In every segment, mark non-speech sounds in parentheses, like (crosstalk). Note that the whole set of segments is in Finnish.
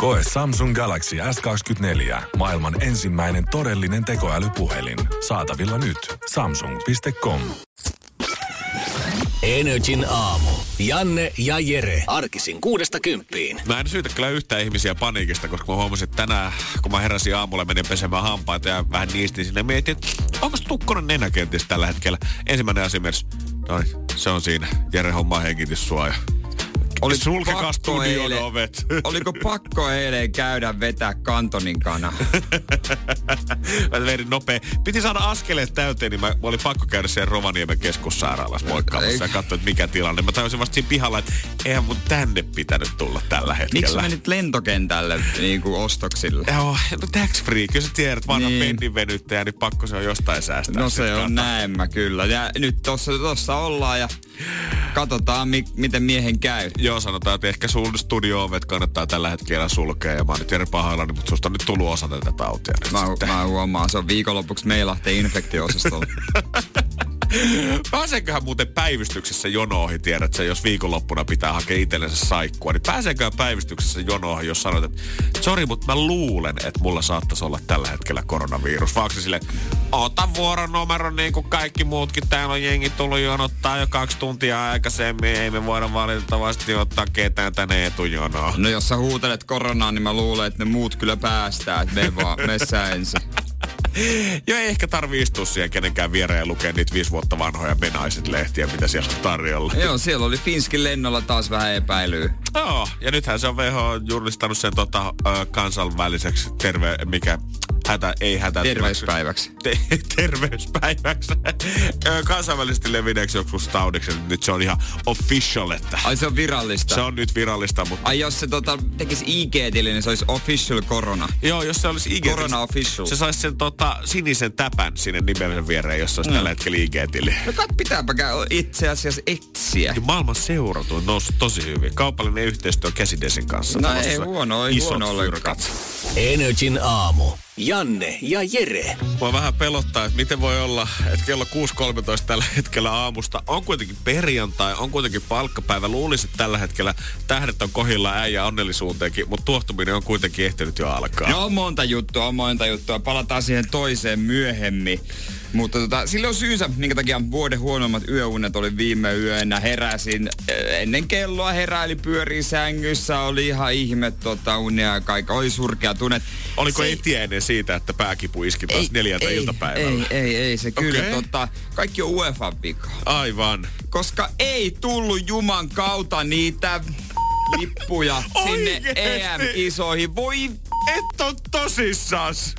Koe Samsung Galaxy S24. Maailman ensimmäinen todellinen tekoälypuhelin. Saatavilla nyt. Samsung.com. Energin aamu. Janne ja Jere. Arkisin kuudesta kymppiin. Mä en syytä kyllä yhtään ihmisiä paniikista, koska mä huomasin, että tänään, kun mä heräsin aamulla, menin pesemään hampaita ja vähän niistin sinne, mietin, että onko tukkonen nenä kenties tällä hetkellä. Ensimmäinen asia myös, se on siinä. Jere hommaa henkityssuoja. Oli Sulkekaa studion ovet. (laughs) Oliko pakko eilen käydä vetää kantonin kana? mä vedin nopea. Piti saada askeleet täyteen, niin mä, mä oli pakko käydä siellä Rovaniemen keskussairaalassa moikkaamassa ja katsoa, että mikä tilanne. Mä tajusin vasta siinä pihalla, että eihän mun tänne pitänyt tulla tällä hetkellä. Miksi menit lentokentälle niin kuin ostoksille? Joo, no tax free, kyllä sä tiedät, vanha Niin. pennin venyttäjä, niin pakko se on jostain säästää. No se on kato. näin mä kyllä. Ja nyt tossa, tossa ollaan ja katsotaan mi- miten miehen käy. Joo, sanotaan, että ehkä sun studio-ovet kannattaa tällä hetkellä sulkea. Ja mä oon nyt Jere pahoillani, mutta susta on nyt tullut osa tätä tautia. Mä, sitten. mä huomaan, se on viikonlopuksi meilahteen infektio-osastolla. (laughs) Pääseeköhän muuten päivystyksessä jonoihin, tiedät sä, jos viikonloppuna pitää hakea itsellensä saikkua, niin pääseeköhän päivystyksessä jonoihin, jos sanot, että sori, mutta mä luulen, että mulla saattaisi olla tällä hetkellä koronavirus. Vaan silleen, ota vuoronumero niin kuin kaikki muutkin, täällä on jengi tullut jonottaa jo kaksi tuntia aikaisemmin, ei me voida valitettavasti ottaa ketään tänne etujonoon. No jos sä huutelet koronaa, niin mä luulen, että ne muut kyllä päästää, että me vaan, me ensin. (laughs) Joo, ei ehkä tarvi istua siihen kenenkään viereen ja lukea niitä viisi vuotta vanhoja menaiset lehtiä, mitä siellä on tarjolla. Joo, siellä oli Finskin lennolla taas vähän epäilyä. Joo, ja nythän se on WHO julistanut sen tota, kansainväliseksi terve, mikä hätä, ei hätä. Terveyspäiväksi. Te, (laughs) terveyspäiväksi. Kansainvälisesti levinneeksi joku taudiksi. Nyt se on ihan official, että Ai se on virallista. se on nyt virallista, mutta Ai jos se tota, tekisi IG-tili, niin se olisi official korona. Joo, jos se olisi IG... Corona official. Se saisi sen tota, sinisen täpän sinne nimensä viereen, jos se olisi Mm. tällä hetkellä IG-tili. No kat, pitääpä itse asiassa etsiä. Ja maailman seurat on noussut tosi hyvin. Kaupallinen yhteistyö Käsidesin kanssa. No ei huono, ei huono ollenkaan. Energin aamu. Janne ja Jere. Mua vähän pelottaa, että miten voi olla, että kello 6.13 tällä hetkellä aamusta on kuitenkin perjantai, on kuitenkin palkkapäivä. Luulisin, että tällä hetkellä tähdet on kohilla äijä onnellisuuteenkin, mutta tuohtuminen on kuitenkin ehtinyt jo alkaa. No on monta juttua, on monta juttua. Palataan siihen toiseen myöhemmin. Mutta tota, sillä on syynsä, minkä takia vuoden huonommat yöunet oli viime yönä. Heräsin äh, ennen kelloa, heräili pyörii sängyssä, oli ihan ihme tota, unia ja kaikki. Oli surkea tunne. Oliko Se- ei tienen siitä, että pääkipu iski taas neljältä ei, iltapäivällä? Ei, ei, ei, se kyllä Okei. tota, kaikki on UEFA vika. Aivan. Koska ei tullut Juman kautta niitä lippuja (laughs) sinne? EM-kisoihin. Voi, Et on tosissas.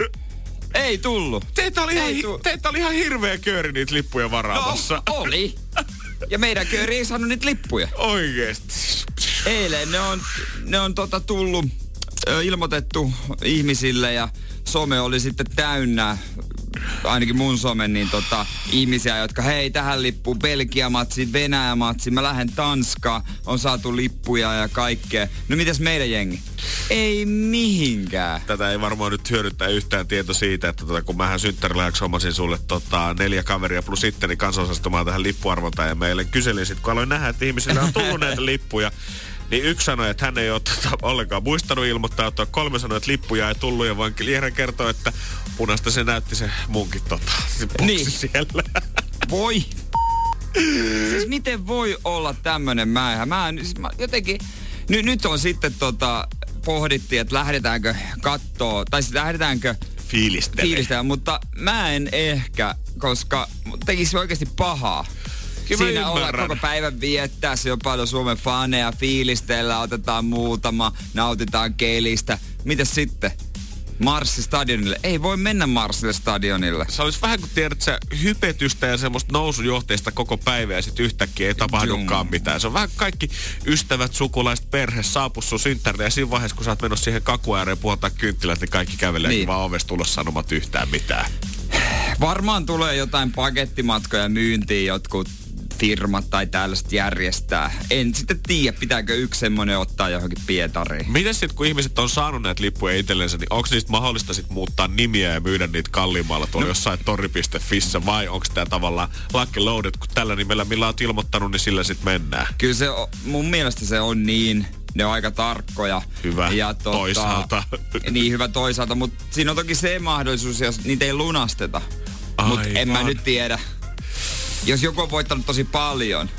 Ei tullut. Teitä oli, ihan, Ei tuu- teitä oli ihan hirveä kööri niitä lippuja varaamassa. No, oli. Ja meidän kööri ei saanut niitä lippuja. Oikeesti. Eilen ne on, ne on tota tullut, ö, ilmoitettu ihmisille ja some oli sitten täynnä ainakin mun some, niin tota, ihmisiä, jotka hei, tähän lippuu Belgia-matsi, Venäjä-matsi, mä lähden Tanskaan, on saatu lippuja ja kaikkea. No mitäs meidän jengi? Ei mihinkään. tätä ei varmaan nyt hyödyttää yhtään tieto siitä, että tota, kun mähän synttärilahjaksi hommasin sulle tota, neljä kaveria plus itteni kansallisastumaan tähän lippuarvontaan ja meille kyselin sit, kun aloin nähdä, että ihmisille on tullut (laughs) näitä lippuja, niin yksi sanoi, että hän ei ole tota, ollenkaan muistanut ilmoittautua. Kolme sanoi, että lippuja ei tullut ja voin Jere kertoi, että punaista se näytti se munkin tota, se Niin. siellä. Voi. Siis miten voi olla tämmönen mäihä? Mä, en- siis mä jotenkin... Ny, nyt on sitten tota, pohdittiin, että lähdetäänkö kattoo, tai siis lähdetäänkö Fiilistele. fiilistää, mutta mä en ehkä, koska tekisi oikeasti pahaa. Kyllä Siinä ollaan ymmärrän. koko päivän viettää, se on paljon Suomen faneja, fiilistellä, otetaan muutama, nautitaan kelistä. Mitäs sitten? Marssi stadionille. Ei voi mennä Marssille stadionille. Se olisi vähän kuin tiedät sä, hypetystä ja semmoista nousujohteista koko päivä ja sitten yhtäkkiä ei tapahdukaan Jum. mitään. Se on vähän kaikki ystävät, sukulaiset, perhe saapuu sun synttärille ja siinä vaiheessa kun sä oot menossa siihen kakuääreen puhaltaa kynttilät, niin kaikki kävelee Niin. niin. vaan ovesta tulla sanomat yhtään mitään. Varmaan tulee jotain pakettimatkoja myyntiin jotkut firmat tai tällaiset järjestää. En sitten tiedä, pitääkö yksi semmoinen ottaa johonkin Pietariin. Miten sitten, kun ihmiset on saanut näitä lippuja itsellensä, niin onko niistä mahdollista sit muuttaa nimiä ja myydä niitä kalliimmalla tuolla no. jossain tori.fissä vai onko tämä tavallaan lucky loaded, kun tällä nimellä millä olet ilmoittanut, niin sillä sitten mennään? Kyllä se, on, mun mielestä se on niin ne on aika tarkkoja. Hyvä, ja tuota, toisaalta. (laughs) Niin, hyvä toisaalta, mutta siinä on toki se mahdollisuus, jos niitä ei lunasteta. Mutta en mä nyt tiedä. Jos joku on voittanut tosi paljon,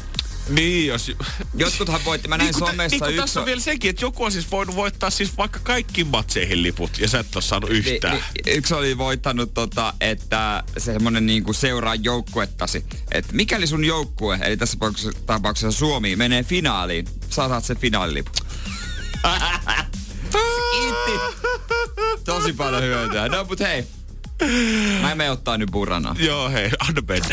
niin, jos... Jotkuthan voitti, mä näin niin, somessa niin, yksi... tässä on vielä sekin, että joku on siis voinut voittaa siis vaikka kaikki matseihin liput ja sä et ole saanut yhtään. Ni, ni, yksi oli voittanut tota, että semmonen niinku seuraa joukkuettasi. Että mikäli sun joukkue, eli tässä tapauksessa Suomi, menee finaaliin, sä saat sen finaalilipun. Kiitti. Tosi paljon hyötyä. No, mut hei. Mä en mene ottaa nyt burana. Joo, hei, anna mennä.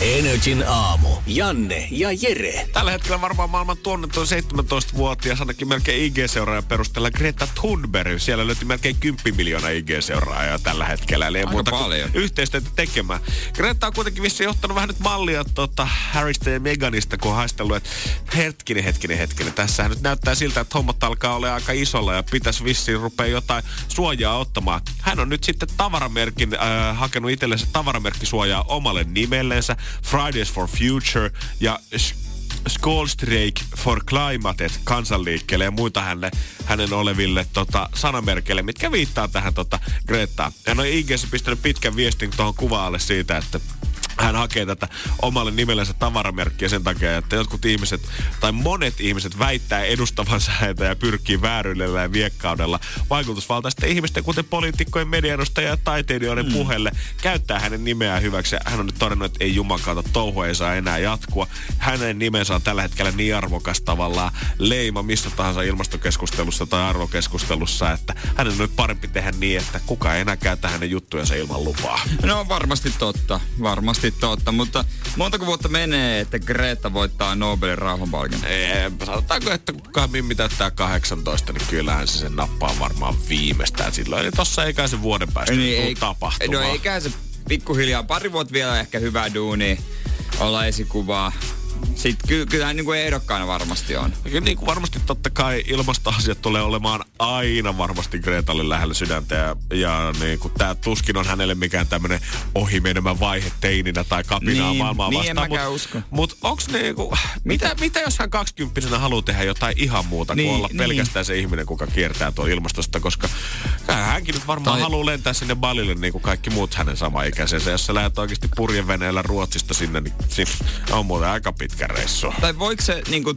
Energin aamu. Janne ja Jere. Tällä hetkellä varmaan maailman tunnettu 17-vuotias, ainakin melkein IG-seuraajan perusteella Greta Thunberg. Siellä löytyy melkein 10 miljoonaa IG-seuraajaa tällä hetkellä. Eli ei Aika muuta paljon. yhteistyötä tekemään. Greta on kuitenkin vissiin ottanut vähän nyt mallia tota Harrystä ja Meganista, kun on haistellut, että hetkinen, hetkinen, hetkinen. Tässähän nyt näyttää siltä, että hommat alkaa olla aika isolla ja pitäisi vissiin rupea jotain suojaa ottamaan. Hän on nyt sitten tavaramerkin, äh, hakenut itsellensä tavaramerkkisuojaa omalle nimellensä. Fridays for Future ja Skolstreik for Climate kansanliikkeelle ja muita hänelle, hänen oleville tota, sanamerkeille, mitkä viittaa tähän tota, Gretaan. Hän on IGssä pistänyt pitkän viestin tuohon kuvaalle siitä, että hän hakee tätä omalle nimellensä tavaramerkkiä sen takia, että jotkut ihmiset, tai monet ihmiset väittää edustavansa häntä ja pyrkii vääryydellä ja viekkaudella vaikutusvaltaisten ihmisten, kuten poliitikkojen, mediaedustajien ja taiteilijoiden mm. puhelle, käyttää hänen nimeään hyväksi. Hän on nyt todennut, että ei jumakauta, touhu ei saa enää jatkua. Hänen nimensä on tällä hetkellä niin arvokas tavallaan leima missä tahansa ilmastokeskustelussa tai arvokeskustelussa, että hänen on nyt parempi tehdä niin, että kukaan ei enää käytä hänen juttujansa ilman lupaa. No varmasti totta, varmasti varmasti totta, mutta montako vuotta menee, että Greta voittaa Nobelin rauhanpalkinnon? Sanotaanko, että kukaan Mimmi täyttää 18, niin kyllähän se sen nappaa varmaan viimeistään silloin. Eli tossa eikä se vuoden päästä niin ei, tapahtumaan. No eikä se pikkuhiljaa pari vuotta vielä ehkä hyvää duuni olla esikuvaa sitten ky- kyllähän niin kuin ehdokkaana varmasti on. Ja niin kuin varmasti totta kai ilmastoasiat tulee olemaan aina varmasti Gretalle lähellä sydäntä. Ja, ja niin kuin tämä tuskin on hänelle mikään tämmöinen ohimenemä vaihe teininä tai kapinaa niin, maailmaa niin vastaan. Niin usko. Mutta onks niin kuin, mitä, mitä jos hän kaksikymppisenä haluaa tehdä jotain ihan muuta niin, kuin olla niin. pelkästään se ihminen, kuka kiertää tuon ilmastosta, koska hänkin nyt varmaan tai... haluaa lentää sinne Balille niin kuin kaikki muut hänen samaikäisensä. Jos sä lähdet oikeasti purjeveneellä Ruotsista sinne, niin siinä on muuten aika pitkä reissu. Tai voiko se niinku,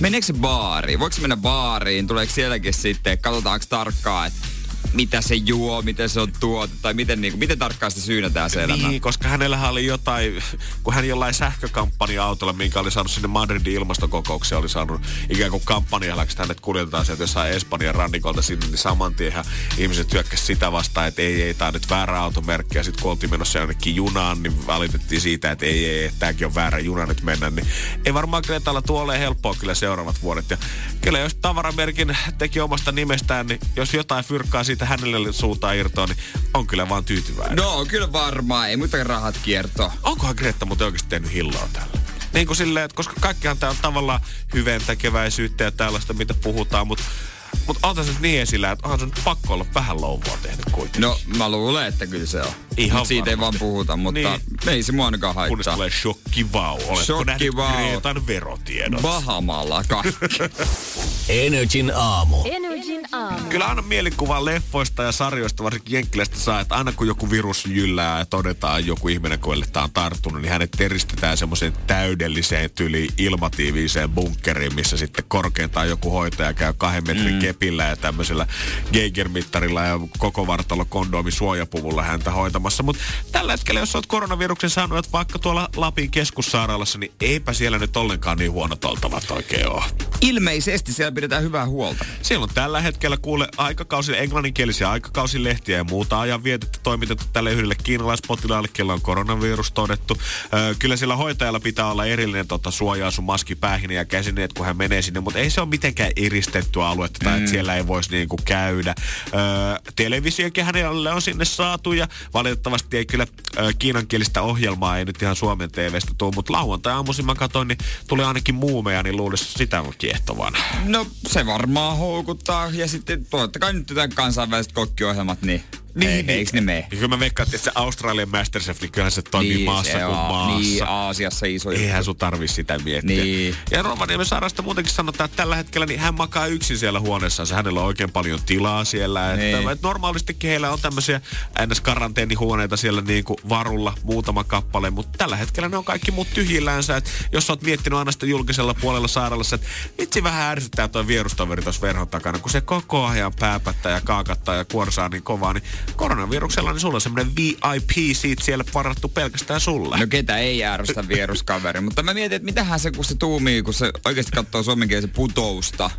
meneekö se baariin? Voiko se mennä baariin? Tuleeko sielläkin sitten, katsotaanko tarkkaan, että mitä se juo, miten se on tuotu, tai miten, niin kuin, miten tarkkaan sitä syynätään se elämä. Niin, koska hänellä oli jotain, kun hän jollain sähkökampanja-autolla, minkä oli saanut sinne Madridin ilmastokokoukseen, oli saanut ikään kuin kampanjalaksi, hänet kuljetetaan sieltä jossain Espanjan rannikolta sinne, niin saman tien ihmiset hyökkäsivät sitä vastaan, että ei, ei, tämä on nyt väärä automerkki, ja sitten kun oltiin menossa jonnekin junaan, niin valitettiin siitä, että ei, ei, tämäkin on väärä juna nyt mennä, niin ei varmaan Gretalla tuolle helppoa kyllä seuraavat vuodet. Ja kyllä jos tavaramerkin teki omasta nimestään, niin jos jotain fyrkkaa siitä hänelle suuntaan irtoa, niin on kyllä vaan tyytyväinen. No, kyllä varmaan. Ei muita rahat kierto. Onkohan Greta muuten oikeasti tehnyt hilloa tällä? Niin kuin silleen, että koska kaikkihan tämä on tavallaan hyventäkeväisyyttä ja tällaista, mitä puhutaan, mutta mutta on tässä nyt niin esillä, että onhan se nyt pakko olla vähän louvua tehnyt kuitenkin. No, mä luulen, että kyllä se on. Ihan Mut siitä ei vaan puhuta, mutta niin. ei se mua ainakaan haittaa. Kunnes tulee shokkivau. Oletko shokkivau. nähnyt Greetan verotiedot? Bahamalla kaikki. (laughs) Energin aamu. Energin aamu. Kyllä aina mielikuva leffoista ja sarjoista, varsinkin Jenkkilästä saa, että aina kun joku virus jyllää ja todetaan joku ihminen, kun tämä on tarttunut, niin hänet teristetään semmoiseen täydelliseen tyli ilmatiiviseen bunkkeriin, missä sitten korkeintaan joku hoitaja käy kahden metrin mm. kepillä ja tämmöisellä Geiger-mittarilla ja koko vartalo kondoomi suojapuvulla häntä hoitamassa. Mutta tällä hetkellä, jos olet koronaviruksen saanut, että vaikka tuolla Lapin keskussairaalassa, niin eipä siellä nyt ollenkaan niin huonot oltavat oikein ole. ilmeisesti siellä pidetään hyvää huolta. Siellä on tällä hetkellä kuule aikakausi, englanninkielisiä aikakausilehtiä ja muuta ajan vietettä toimitettu tälle yhdelle kiinalaispotilaalle, kello on koronavirus todettu. Öö, kyllä sillä hoitajalla pitää olla erillinen tota, suojaasu, maski päähin ja käsineet, kun hän menee sinne, mutta ei se ole mitenkään eristettyä aluetta tai mm. että siellä ei voisi niinku käydä. Öö, televisiokin hänelle on sinne saatu ja valitettavasti ei kyllä öö, kiinankielistä ohjelmaa ei nyt ihan Suomen TVstä tule, mutta lauantai aamuisin mä katsoin, niin tuli ainakin muumeja, niin luulisi sitä on kiehtovana. No se varmaan houkuttaa ja sitten totta kai nyt kansainväliset kokkiohjelmat, niin niin, Ei, niin. Eikö ne mene? Ja kyllä mä veikkaan, että se Australian Masterchef, niin kyllähän se toimii niin, maassa kuin maassa. Niin, Aasiassa iso Eihän sun tarvi sitä miettiä. Niin. Ja Rovaniemen sairasta muutenkin sanotaan, että tällä hetkellä niin hän makaa yksin siellä huoneessaan. Hänellä on oikein paljon tilaa siellä. Niin. Että, että normaalistikin heillä on tämmöisiä NS-karanteenihuoneita siellä niin kuin varulla, muutama kappale. Mutta tällä hetkellä ne on kaikki muut tyhjillänsä. Että jos oot miettinyt aina sitä julkisella puolella sairaalassa, että vitsi vähän ärsyttää toi vierustoveri tuossa verhon takana, kun se koko ajan pääpättää ja kaakattaa ja kuorsaa niin kovaa, niin koronaviruksella, niin sulla on semmoinen VIP siitä siellä varattu pelkästään sulle. No ketä ei ärsytä viruskaveri, mutta mä mietin, että mitähän se, kun se tuumii, kun se oikeasti katsoo suomenkielisen putousta.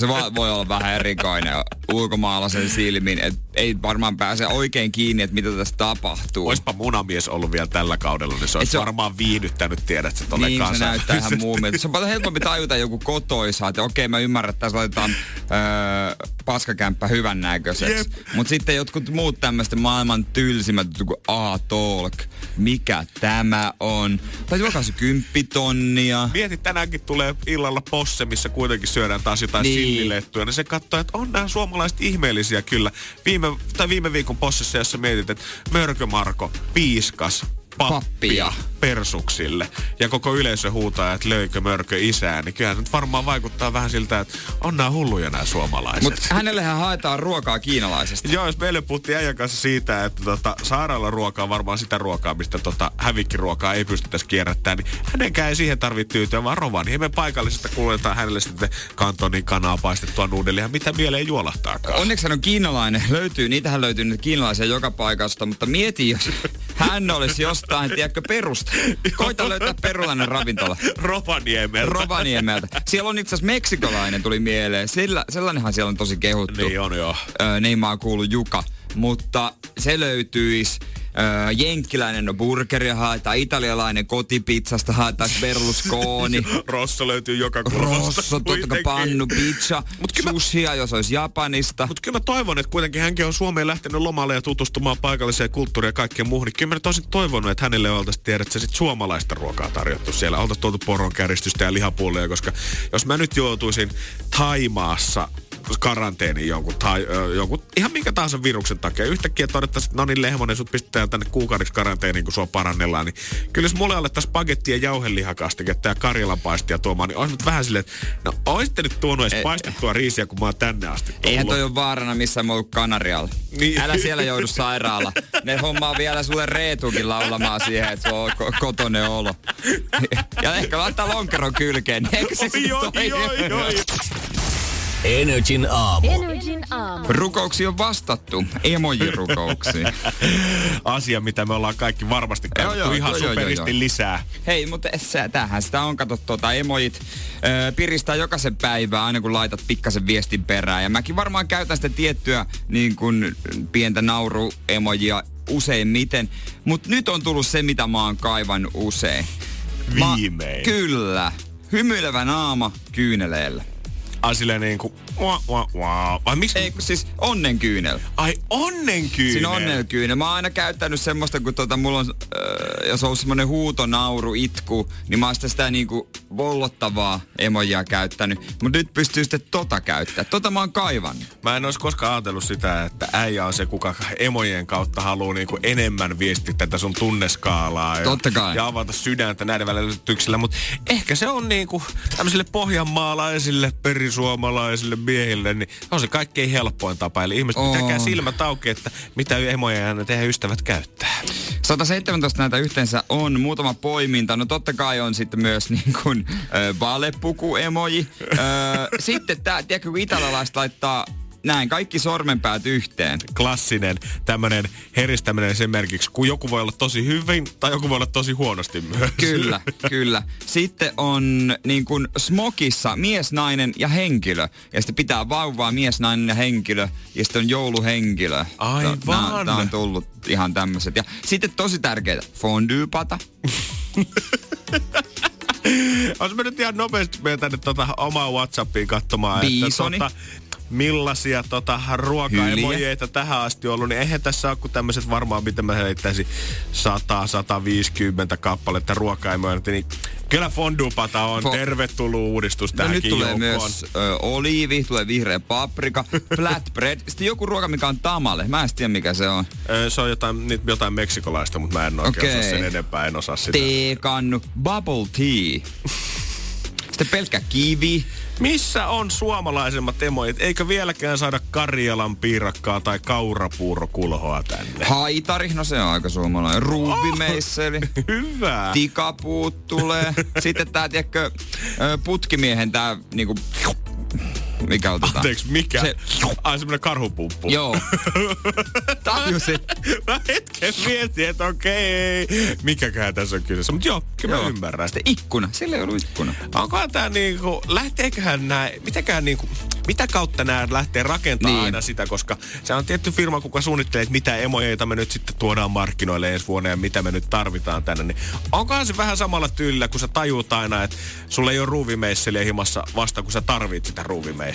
se voi, voi olla vähän erikoinen ulkomaalaisen silmin, että ei varmaan pääse oikein kiinni, että mitä tässä tapahtuu. Oispa munamies ollut vielä tällä kaudella, niin se olisi se on... varmaan viihdyttänyt, tiedät sä tolle Niin, se näyttää ihan (laughs) muumilta. Se on paljon helpompi tajuta joku kotoisa, että okei, mä ymmärrän, että tässä laitetaan öö, paskakämppä hyvän näköiseksi. Mutta sitten jotkut muut tämmöistä maailman tylsimmät, kuin A-Talk. Mikä tämä on? Tai se kymppitonnia. Mieti, tänäänkin tulee illalla posse, missä kuitenkin syödään taas jotain niin. sillilettuja. Niin se katsoo, että on nämä suomalaiset ihmeellisiä kyllä. Viime, tai viime viikon possissa, jossa mietit, että Mörkö Marko, piiskas, pappia, persuksille ja koko yleisö huutaa, että löikö mörkö isää, niin kyllä nyt varmaan vaikuttaa vähän siltä, että on nämä hulluja nämä suomalaiset. Mutta hänellehän haetaan ruokaa kiinalaisesta. Joo, jos meille puhuttiin äijän kanssa siitä, että tota, sairaala ruokaa on varmaan sitä ruokaa, mistä tota, hävikkiruokaa ei pystyttäisi kierrättämään, niin hänenkään ei siihen tarvitse tyytyä, vaan Rovaniemi paikallisesta kuljetaan hänelle sitten kantonin kanaa paistettua nuudelia, mitä mieleen juolahtaakaan. Onneksi hän on kiinalainen. Löytyy, niitähän löytyy nyt kiinalaisia joka paikasta, mutta mieti, jos hän olisi jostain, tiedätkö, perusta. Koita löytää perulainen ravintola. Rovaniemeltä. Rovaniemeltä. Siellä on itse asiassa meksikolainen tuli mieleen. Sillä, sellainenhan siellä on tosi kehuttu. Niin on joo. Neimaa kuulu Juka. Mutta se löytyisi Öö, jenkkiläinen on burgeria haetaan, italialainen kotipizzasta haetaan Berlusconi. (laughs) Rosso löytyy joka kulmasta. Rosso, totta kai pannu, pizza, Mut sushia, jos olisi Japanista. Mutta kyllä mä toivon, että kuitenkin hänkin on Suomeen lähtenyt lomalle ja tutustumaan paikalliseen kulttuuriin ja kaikkeen muuhun. Niin kyllä mä olisin toivonut, että hänelle oltaisiin tiedä, että sit suomalaista ruokaa tarjottu siellä. Oltaisiin tuotu poron käristystä ja lihapuolia, koska jos mä nyt joutuisin Taimaassa karanteeni jonkun, tai ö, jonkun ihan minkä tahansa viruksen takia. Yhtäkkiä todettaisiin, että no niin Lehmonen, sut pistetään tänne kuukaudeksi karanteeniin, kun sua parannellaan. Niin kyllä jos mulle alettaisiin paketti ja jauhelihakastiketta ja karjalanpaistia tuomaan, niin olisi nyt vähän silleen, että no olisitte nyt tuonut edes paistettua riisiä, kun mä oon tänne asti tullut. Eihän toi ole vaarana missään mä ollut Kanarialla. Niin. Älä siellä joudu sairaala. Ne hommaa vielä sulle Reetukin laulamaan siihen, että se on ko- kotone olo. (laughs) Ja ehkä laittaa lonkeron kylkeen. Eikö se oi. Energin aamu. Energin aamu. Rukouksi on vastattu. Emoji-rukouksiin. (laughs) Asia, mitä me ollaan kaikki varmasti katsottu ihan joo, superisti joo, joo. lisää. Hei, mutta se, tähän sitä on katsottu tuota emojit. Öö, piristää jokaisen päivää aina kun laitat pikkasen viestin perään. Ja mäkin varmaan käytän sitä tiettyä niin kuin, pientä nauru-emojia useimmiten. Mutta nyt on tullut se, mitä mä oon kaivan usein. Viimein. Mä, kyllä. Hymyilevä naama kyyneleellä. Ai silleen niinku, wah, wah, wah. Vai miksi? Ei, siis onnenkyynel. Ai onnenkyynel? Siinä onnenkyynel. Mä oon aina käyttänyt semmoista, kun tota, mulla on, äh, jos on semmoinen huutonauru, itku, niin mä oon sitä, sitä niinku vollottavaa emojia käyttänyt. Mutta nyt pystyy sitten tota käyttää. Tota mä oon kaivannut. Mä en olisi koskaan ajatellut sitä, että äijä on se, kuka emojen kautta haluaa niinku enemmän viestiä tätä sun tunneskaalaa. Ja, Totta kai. Ja avata sydäntä näiden välillä Mutta ehkä se on niinku tämmöisille pohjanmaalaisille peri suomalaisille miehille, niin on se kaikkein helpoin tapa. Eli ihmiset on. pitäkää silmät auki, että mitä emoja ja teidän ystävät käyttää. 117 näitä yhteensä on, muutama poiminta. No totta kai on sitten myös (laughs) niin kuin äh, valepuku-emoji. Äh, sitten tää, tiedätkö, kun italialaiset laittaa näin, kaikki sormenpäät yhteen. Klassinen tämmönen heristäminen esimerkiksi, kun joku voi olla tosi hyvin tai joku voi olla tosi huonosti myös. Kyllä, kyllä. Sitten on niin kuin smokissa mies, nainen ja henkilö. Ja sitten pitää vauvaa mies, nainen ja henkilö. Ja sitten on jouluhenkilö. Aivan. Nämä on tullut ihan tämmöiset. Ja sitten tosi tärkeitä. Fondue-pata. (laughs) Olisi mennyt ihan nopeasti meidän tänne tota omaa Whatsappiin katsomaan, Biisoni. että tota, millaisia tota, ruokaemojeita tähän asti ollut, niin eihän tässä ole kuin tämmöiset varmaan, mitä mä heittäisin 100-150 kappaletta ruokaemojeita, niin kyllä fondupata on Fo- tervetullut uudistus No tähänkin nyt tulee joukkoon. myös ö, oliivi, tulee vihreä paprika, (laughs) flatbread. Sitten joku ruoka, mikä on tamale. Mä en tiedä, mikä se on. Ö, Se on jotain, nyt jotain meksikolaista, mutta mä en oikein Okei. osaa sen enempää, en osaa sitä. Teekannu, bubble tea. (laughs) Sitten pelkkä kivi. Missä on suomalaisemmat emojit? Eikö vieläkään saada Karjalan piirakkaa tai kaurapuurokulhoa tänne? Haitari, no se on aika suomalainen. Ruuvimeisseli. (laughs) Hyvä. Tikapuut tulee. Sitten tää, tiedätkö, putkimiehen tää niinku... Mikä otetaan? Anteeksi, mikä? Se, Ai semmonen karhupumppu. joo. (laughs) Tajusit. Mä hetken mietin, että okei, mikäköhän tässä on kyseessä. Mutta joo, kyllä mä Joo. ymmärrän. Sitten ikkuna. Sillä ei ollut ikkuna. Onkohan tää niinku, lähteeköhän nää, mitäkään niinku, mitä kautta nämä lähtee rakentamaan Niin. niin. aina sitä, koska se on tietty firma, kuka suunnittelee, että mitä emojeita me nyt sitten tuodaan markkinoille ensi vuonna ja mitä me nyt tarvitaan tänne. Niin onkohan se vähän samalla tyylillä, kun sä tajuut aina, että sulla ei ole ruuvimeisseliä himassa vasta, kun sä tarvit sitä ruuvimeisseliä.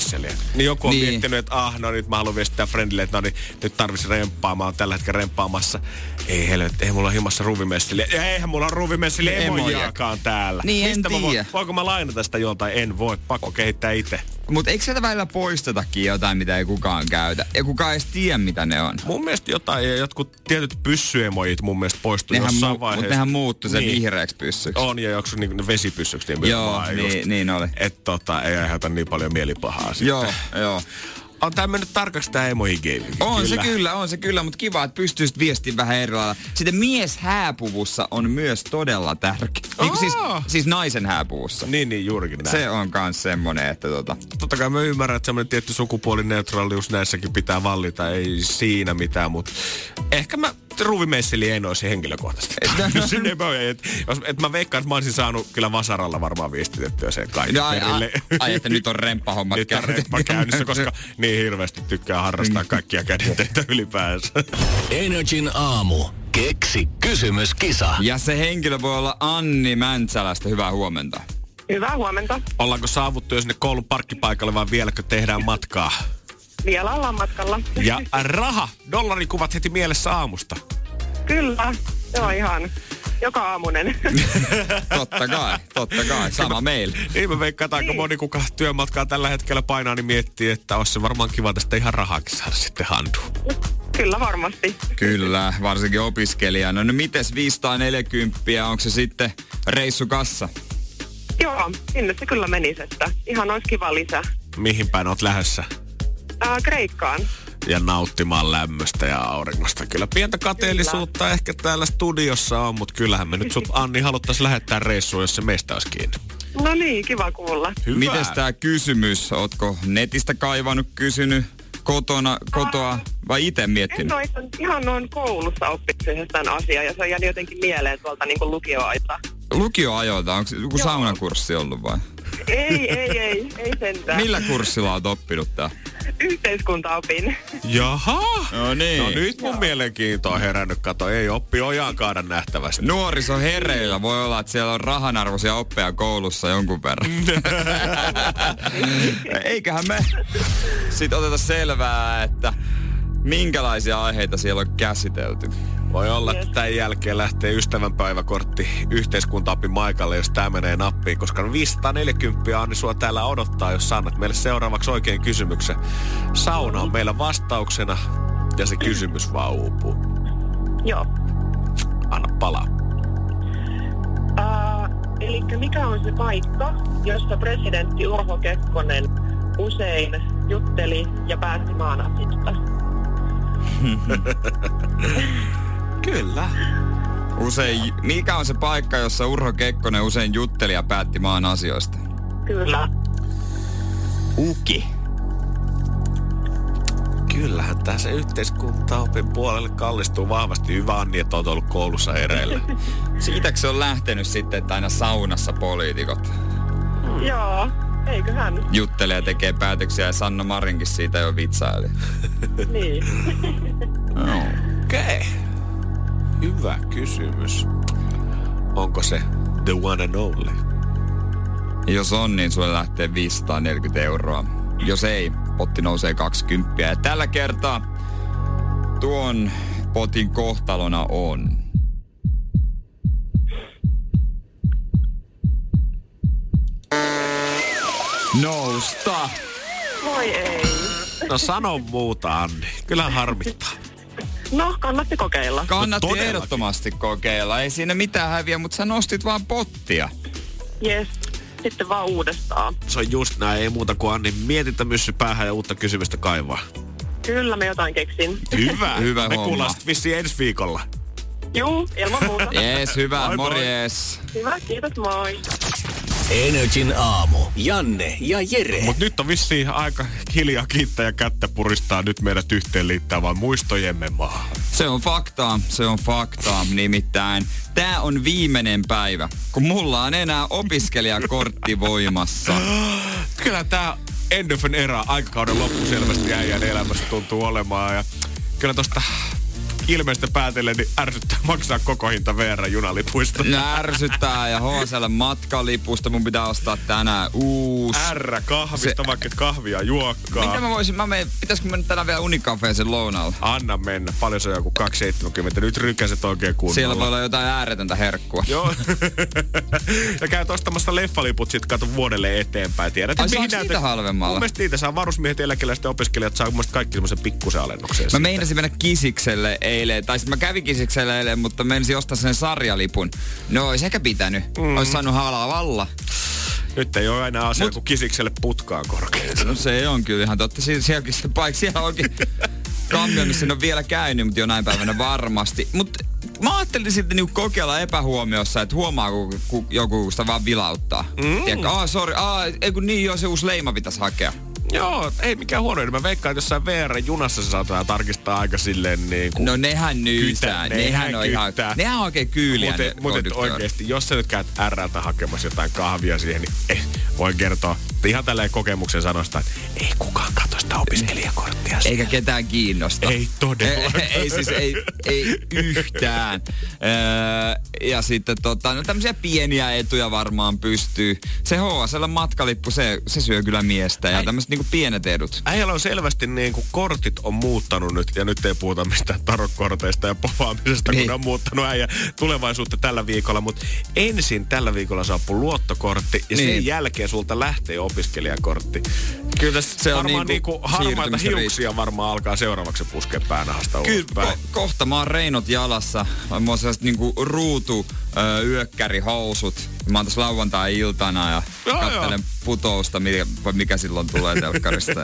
Niin joku on Niin. miettinyt, että ah, no nyt mä haluan viestittää friendille, että no niin, nyt tarvitsi remppaa, mä oon tällä hetkellä remppaamassa. Ei helvetti, ei mulla ole himassa ruuvimeisseliä. Ja eihän mulla ole ruuvimeisseliä emoja. emojiakaan täällä. Niin, en Mistä mä voin, tiedä. voinko mä lainata sitä joltain? En voi, pakko kehittää itse. Mutta eikö sieltä välillä poistetakin jotain, mitä ei kukaan käytä? Ja kukaan ei edes tiedä, mitä ne on. Mun mielestä jotain, ja jotkut tietyt pyssyemojit mun mielestä poistui Nehän, jossain mu- vaiheessa. mutta nehän muuttui se niin. vihreäksi pyssyksi. On, ja joku ne vesipyssyksi Joo, nimenomaan just. niin, niin oli. Että tota, ei aiheuta niin paljon mielipahaa sitten. Joo, joo. On tää mennyt tarkaksi tää emoji game. On se kyllä, on se kyllä, mutta kiva, että pystyisit viestimään vähän eri lailla. Sitten mies hääpuvussa on myös todella tärkeä. Niin siis, siis naisen hääpuvussa. Niin, niin, juurikin näin. Se on kans semmonen, että tota... Totta kai mä ymmärrän, että semmoinen tietty sukupuolineutraalius näissäkin pitää vallita, ei siinä mitään, mutta ehkä mä ruuvimeisseli en olisi henkilökohtaisesti. sinne emojiin. et, jos, et mä veikkaan, että mä olisin saanut kyllä vasaralla varmaan viestitettyä sen kaikki No, ai, perille. ai, ai, että nyt on remppahommat Nyt on remppa käynnissä, koska niin hirveästi tykkää harrastaa kaikkia kädenteitä ylipäänsä. Energin aamu. Keksi kysymyskisa. Ja se henkilö voi olla Anni Mäntsälästä. Hyvää huomenta. Hyvää huomenta. Ollaanko saavuttu jo sinne koulun parkkipaikalle vai vieläkö tehdään matkaa? Vielä ollaan matkalla. Ja raha, dollarikuvat heti mielessä aamusta. Kyllä, se on ihan joka aamunen. (laughs) Totta kai, totta kai. Sama meillä. Niin mä veikkaan, että aika Niin. moni kuka työmatkaa tällä hetkellä painaa, niin miettii, että olisi se varmaan kiva tästä ihan rahaakin saada sitten handuun. Kyllä varmasti. Kyllä, varsinkin opiskelijana. No mites 540, onko se sitten reissukassa? Joo, sinne se kyllä menisi, että ihan olisi kiva lisä. Mihin päin oot lähdössä? Ää, Kreikkaan. Ja nauttimaan lämmöstä ja auringosta. Kyllä pientä kateellisuutta ehkä täällä studiossa on, mutta kyllähän me nyt sut (laughs) Anni haluttaisiin lähettää reissuun, jos se meistä olisi kiinni. No niin, kiva kuulla. Hyvä. Mites tää kysymys? Ootko netistä kaivannut, kysynyt kotona, kotoa vai itse En miettinyt? ole ihan, ihan noin koulussa oppinut tämän asian ja se on jäänyt jotenkin mieleen tuolta niin lukioaita. Lukioajoilta, onko joku Joo. saunakurssi ollut vai? Ei, ei, ei, ei sentään. Millä kurssilla oot oppinut tää? Yhteiskuntaopin. Jaha! No niin. No nyt mun mielenkiinto on herännyt. Kato, ei oppi ojaan kaada nähtävästi. Nuoriso hereillä voi olla, että siellä on rahanarvoisia oppeja koulussa jonkun verran. (laughs) Eiköhän me sitten oteta selvää, että minkälaisia aiheita siellä on käsitelty. Voi olla, että tämän jälkeen lähtee ystävänpäiväkortti yhteiskuntaopin maikalle, jos tämä menee nappiin, koska 540 Anni sua täällä odottaa, jos sä annat meille seuraavaksi oikein kysymyksen. Sauna on meillä vastauksena ja se kysymys vaan uupuu. Joo. Anna palaa. Uh, eli mikä on se paikka, jossa presidentti Urho Kekkonen usein jutteli ja päätti maan asioista? (laughs) Kyllä. Usein, mikä on se paikka, jossa Urho Kekkonen usein jutteli ja päätti maan asioista? Kyllä. Uki. Kyllähän tässä yhteiskuntaopin puolelle kallistuu vahvasti. Hyvä Anni, että olet ollut koulussa hereillä. (laughs) Siitäkö se on lähtenyt sitten, että aina saunassa poliitikot Joo, eiköhän. juttelee ja tekee päätöksiä ja Sanna Marinkin siitä jo vitsaili? (laughs) Niin. (laughs) No. Okei. Okay. Hyvä kysymys. Onko se the one and only? Jos on, niin sulle lähtee 540 euroa. Jos ei, potti nousee 20. Ja tällä kertaa tuon potin kohtalona on... Nousta! Voi ei. No sano muuta, Anni. Kyllä harmittaa. No, kannatti kokeilla. Kannatti No ehdottomasti kokeilla. Ei siinä mitään häviä, mutta sä nostit vaan pottia. Yes. Sitten vaan uudestaan. Se on just näin, ei muuta kuin Anni mietintä myssy päähän ja uutta kysymystä kaivaa. Kyllä mä jotain keksin. Hyvä. (laughs) Hyvä Me homma. kuullaan vissiin ensi viikolla. Juu, ilman muuta. Jees, hyvä, Moi, moi. morjes. Hyvä, kiitos, moi. Energin aamu. Janne ja Jere. Mut nyt on vissiin aika hiljaa kiittää ja kättä puristaa nyt meidät yhteen liittää vaan muistojemme maa. Se on faktaa, se on faktaa. Nimittäin tää on viimeinen päivä, kun mulla on enää opiskelijakortti voimassa. (gasps) Kyllä tää end of an era aikakauden loppu selvästi äijän elämässä tuntuu olemaan ja kyllä tosta ilmeistä päätellen niin ärsyttää maksaa koko hinta VR-junalipuista. Ärsyttää ja HSL matkalipusta mun pitää ostaa tänään uusi. R kahvista, Se- vaikka et kahvia juokkaa. Mitä mä voisin, mä menen, pitäisikö mennä tänään vielä unikafeeseen lounaalla? Anna mennä. Paljon se on joku 270. Nyt rykkäset oikein kunnolla. Siellä voi olla jotain ääretöntä herkkua. Joo. (laughs) ja käyt ostamassa leffaliput sit kato vuodelle eteenpäin. Tiedät, Ai saaks niitä halvemmalla? Mun mielestä niitä saa varusmiehet, eläkeläiset ja opiskelijat saa mun kaikki semmoisen pikkusen alennuksen. Mä meinasin mennä kisikselle eilen, tai mä kävin kisikselle eilen, mutta meinasin ostaa sen sarjalipun. No ois ehkä pitänyt. Mm. Ois saanut halvalla. Nyt ei ole aina asia, Mut- kun kisikselle putkaan korkeita. No se on kyllä ihan totta. Sie- sielläkin se paikka, siellä onkin (laughs) kammio, missä en ole vielä käynyt, mutta jonain päivänä varmasti. Mutta mä ajattelin sitten niinku kokeilla epähuomiossa, että huomaa, kun, kun joku sitä vaan vilauttaa. Mm. Tiedätkö, ah, sorry, ah, ei kun niin joo, se uusi leima pitäisi hakea. Joo, ei mikään huono. Mä veikkaan, että jossain VR-junassa se saattaa tarkistaa aika silleen niin kuin... No nehän nyysää, Kytä, nehän, nehän on ihan, nehän on oikein kyyliä Mutta mut et konduktöörit. oikeesti, jos sä nyt käyt Rltä hakemassa jotain kahvia siihen, niin eh, voin kertoa että ihan tälleen kokemuksen sanosta, että ei kukaan katso sitä opiskelijakorttia. Eikä ketään kiinnosta. Ei todellakaan. ei, (laughs) ei siis, ei, ei yhtään. Öö, ja sitten tota, no tämmöisiä pieniä etuja varmaan pystyy. Se HSL matkalippu, se, se syö kyllä miestä. Ja tämmöiset niinku pienet edut. Äijällä on selvästi niin kuin kortit on muuttanut nyt, ja nyt ei puhuta mistään tarotkorteista ja povaamisesta, niin. Kun on muuttanut äijä tulevaisuutta tällä viikolla, mutta ensin tällä viikolla saapuu luottokortti, ja niin. sen jälkeen sulta lähtee opiskelijakortti. Kyllä tässä Se on varmaan niinku niin kuin harmaita hiuksia varmaan alkaa seuraavaksi puskea päänahasta Kyllä, ko- kohta mä oon reinot jalassa. Mulla on sellaiset niinku ruutu ö, yökkärihousut. Mä oon tässä lauantai-iltana ja Joo, kattelen joo. putousta, mikä, mikä silloin tulee telkkarista.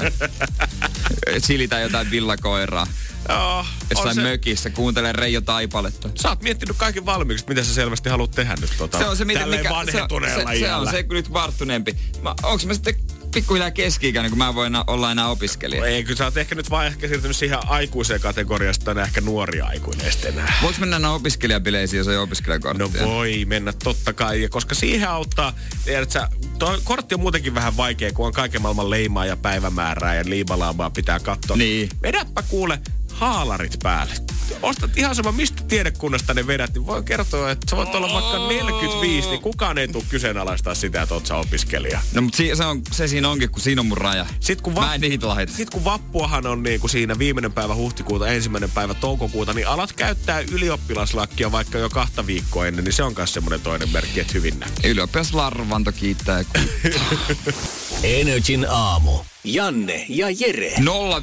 (laughs) Silitän jotain villakoiraa. Joo, Jossain se, missä kuuntelen Reijo Taipaletta. Sä oot miettinyt kaiken valmiiksi, mitä sä selvästi haluat tehdä nyt tota, Se on se, mitä, mikä, se, se, se, on se nyt varttuneempi. Mä, onks mä sitten pikkuhiljaa keski-ikäinen, kun mä voin olla enää opiskelija? Ei, kyllä sä oot ehkä nyt vaan ehkä siirtynyt siihen aikuiseen kategoriasta, on ehkä nuori aikuinen sitten enää. Voinko mennä enää opiskelijabileisiin, jos ei opiskelijakorttia? No voi mennä totta kai, ja koska siihen auttaa, tiedät sä, toi kortti on muutenkin vähän vaikea, kun on kaiken maailman leimaa ja päivämäärää ja liimalaamaa pitää katsoa. Niin. Vedäpä kuule haalarit päälle. Ostat ihan sama, mistä tiedekunnasta ne vedät, niin voin kertoa, että sä voit olla vaikka 45, niin kukaan ei tule kyseenalaistaa sitä, että oot sä opiskelija. No mutta si- se, on, se siinä onkin, kun siinä on mun raja. Sitten kun, Mä en niitä lahita. sit kun vappuahan on niin kuin siinä viimeinen päivä huhtikuuta, ensimmäinen päivä toukokuuta, niin alat käyttää ylioppilaslakkia vaikka jo kahta viikkoa ennen, niin se on myös semmoinen toinen merkki, että hyvin näkyy. Ylioppilaslarvanto kiittää. (laughs) Energin aamu. Janne ja Jere.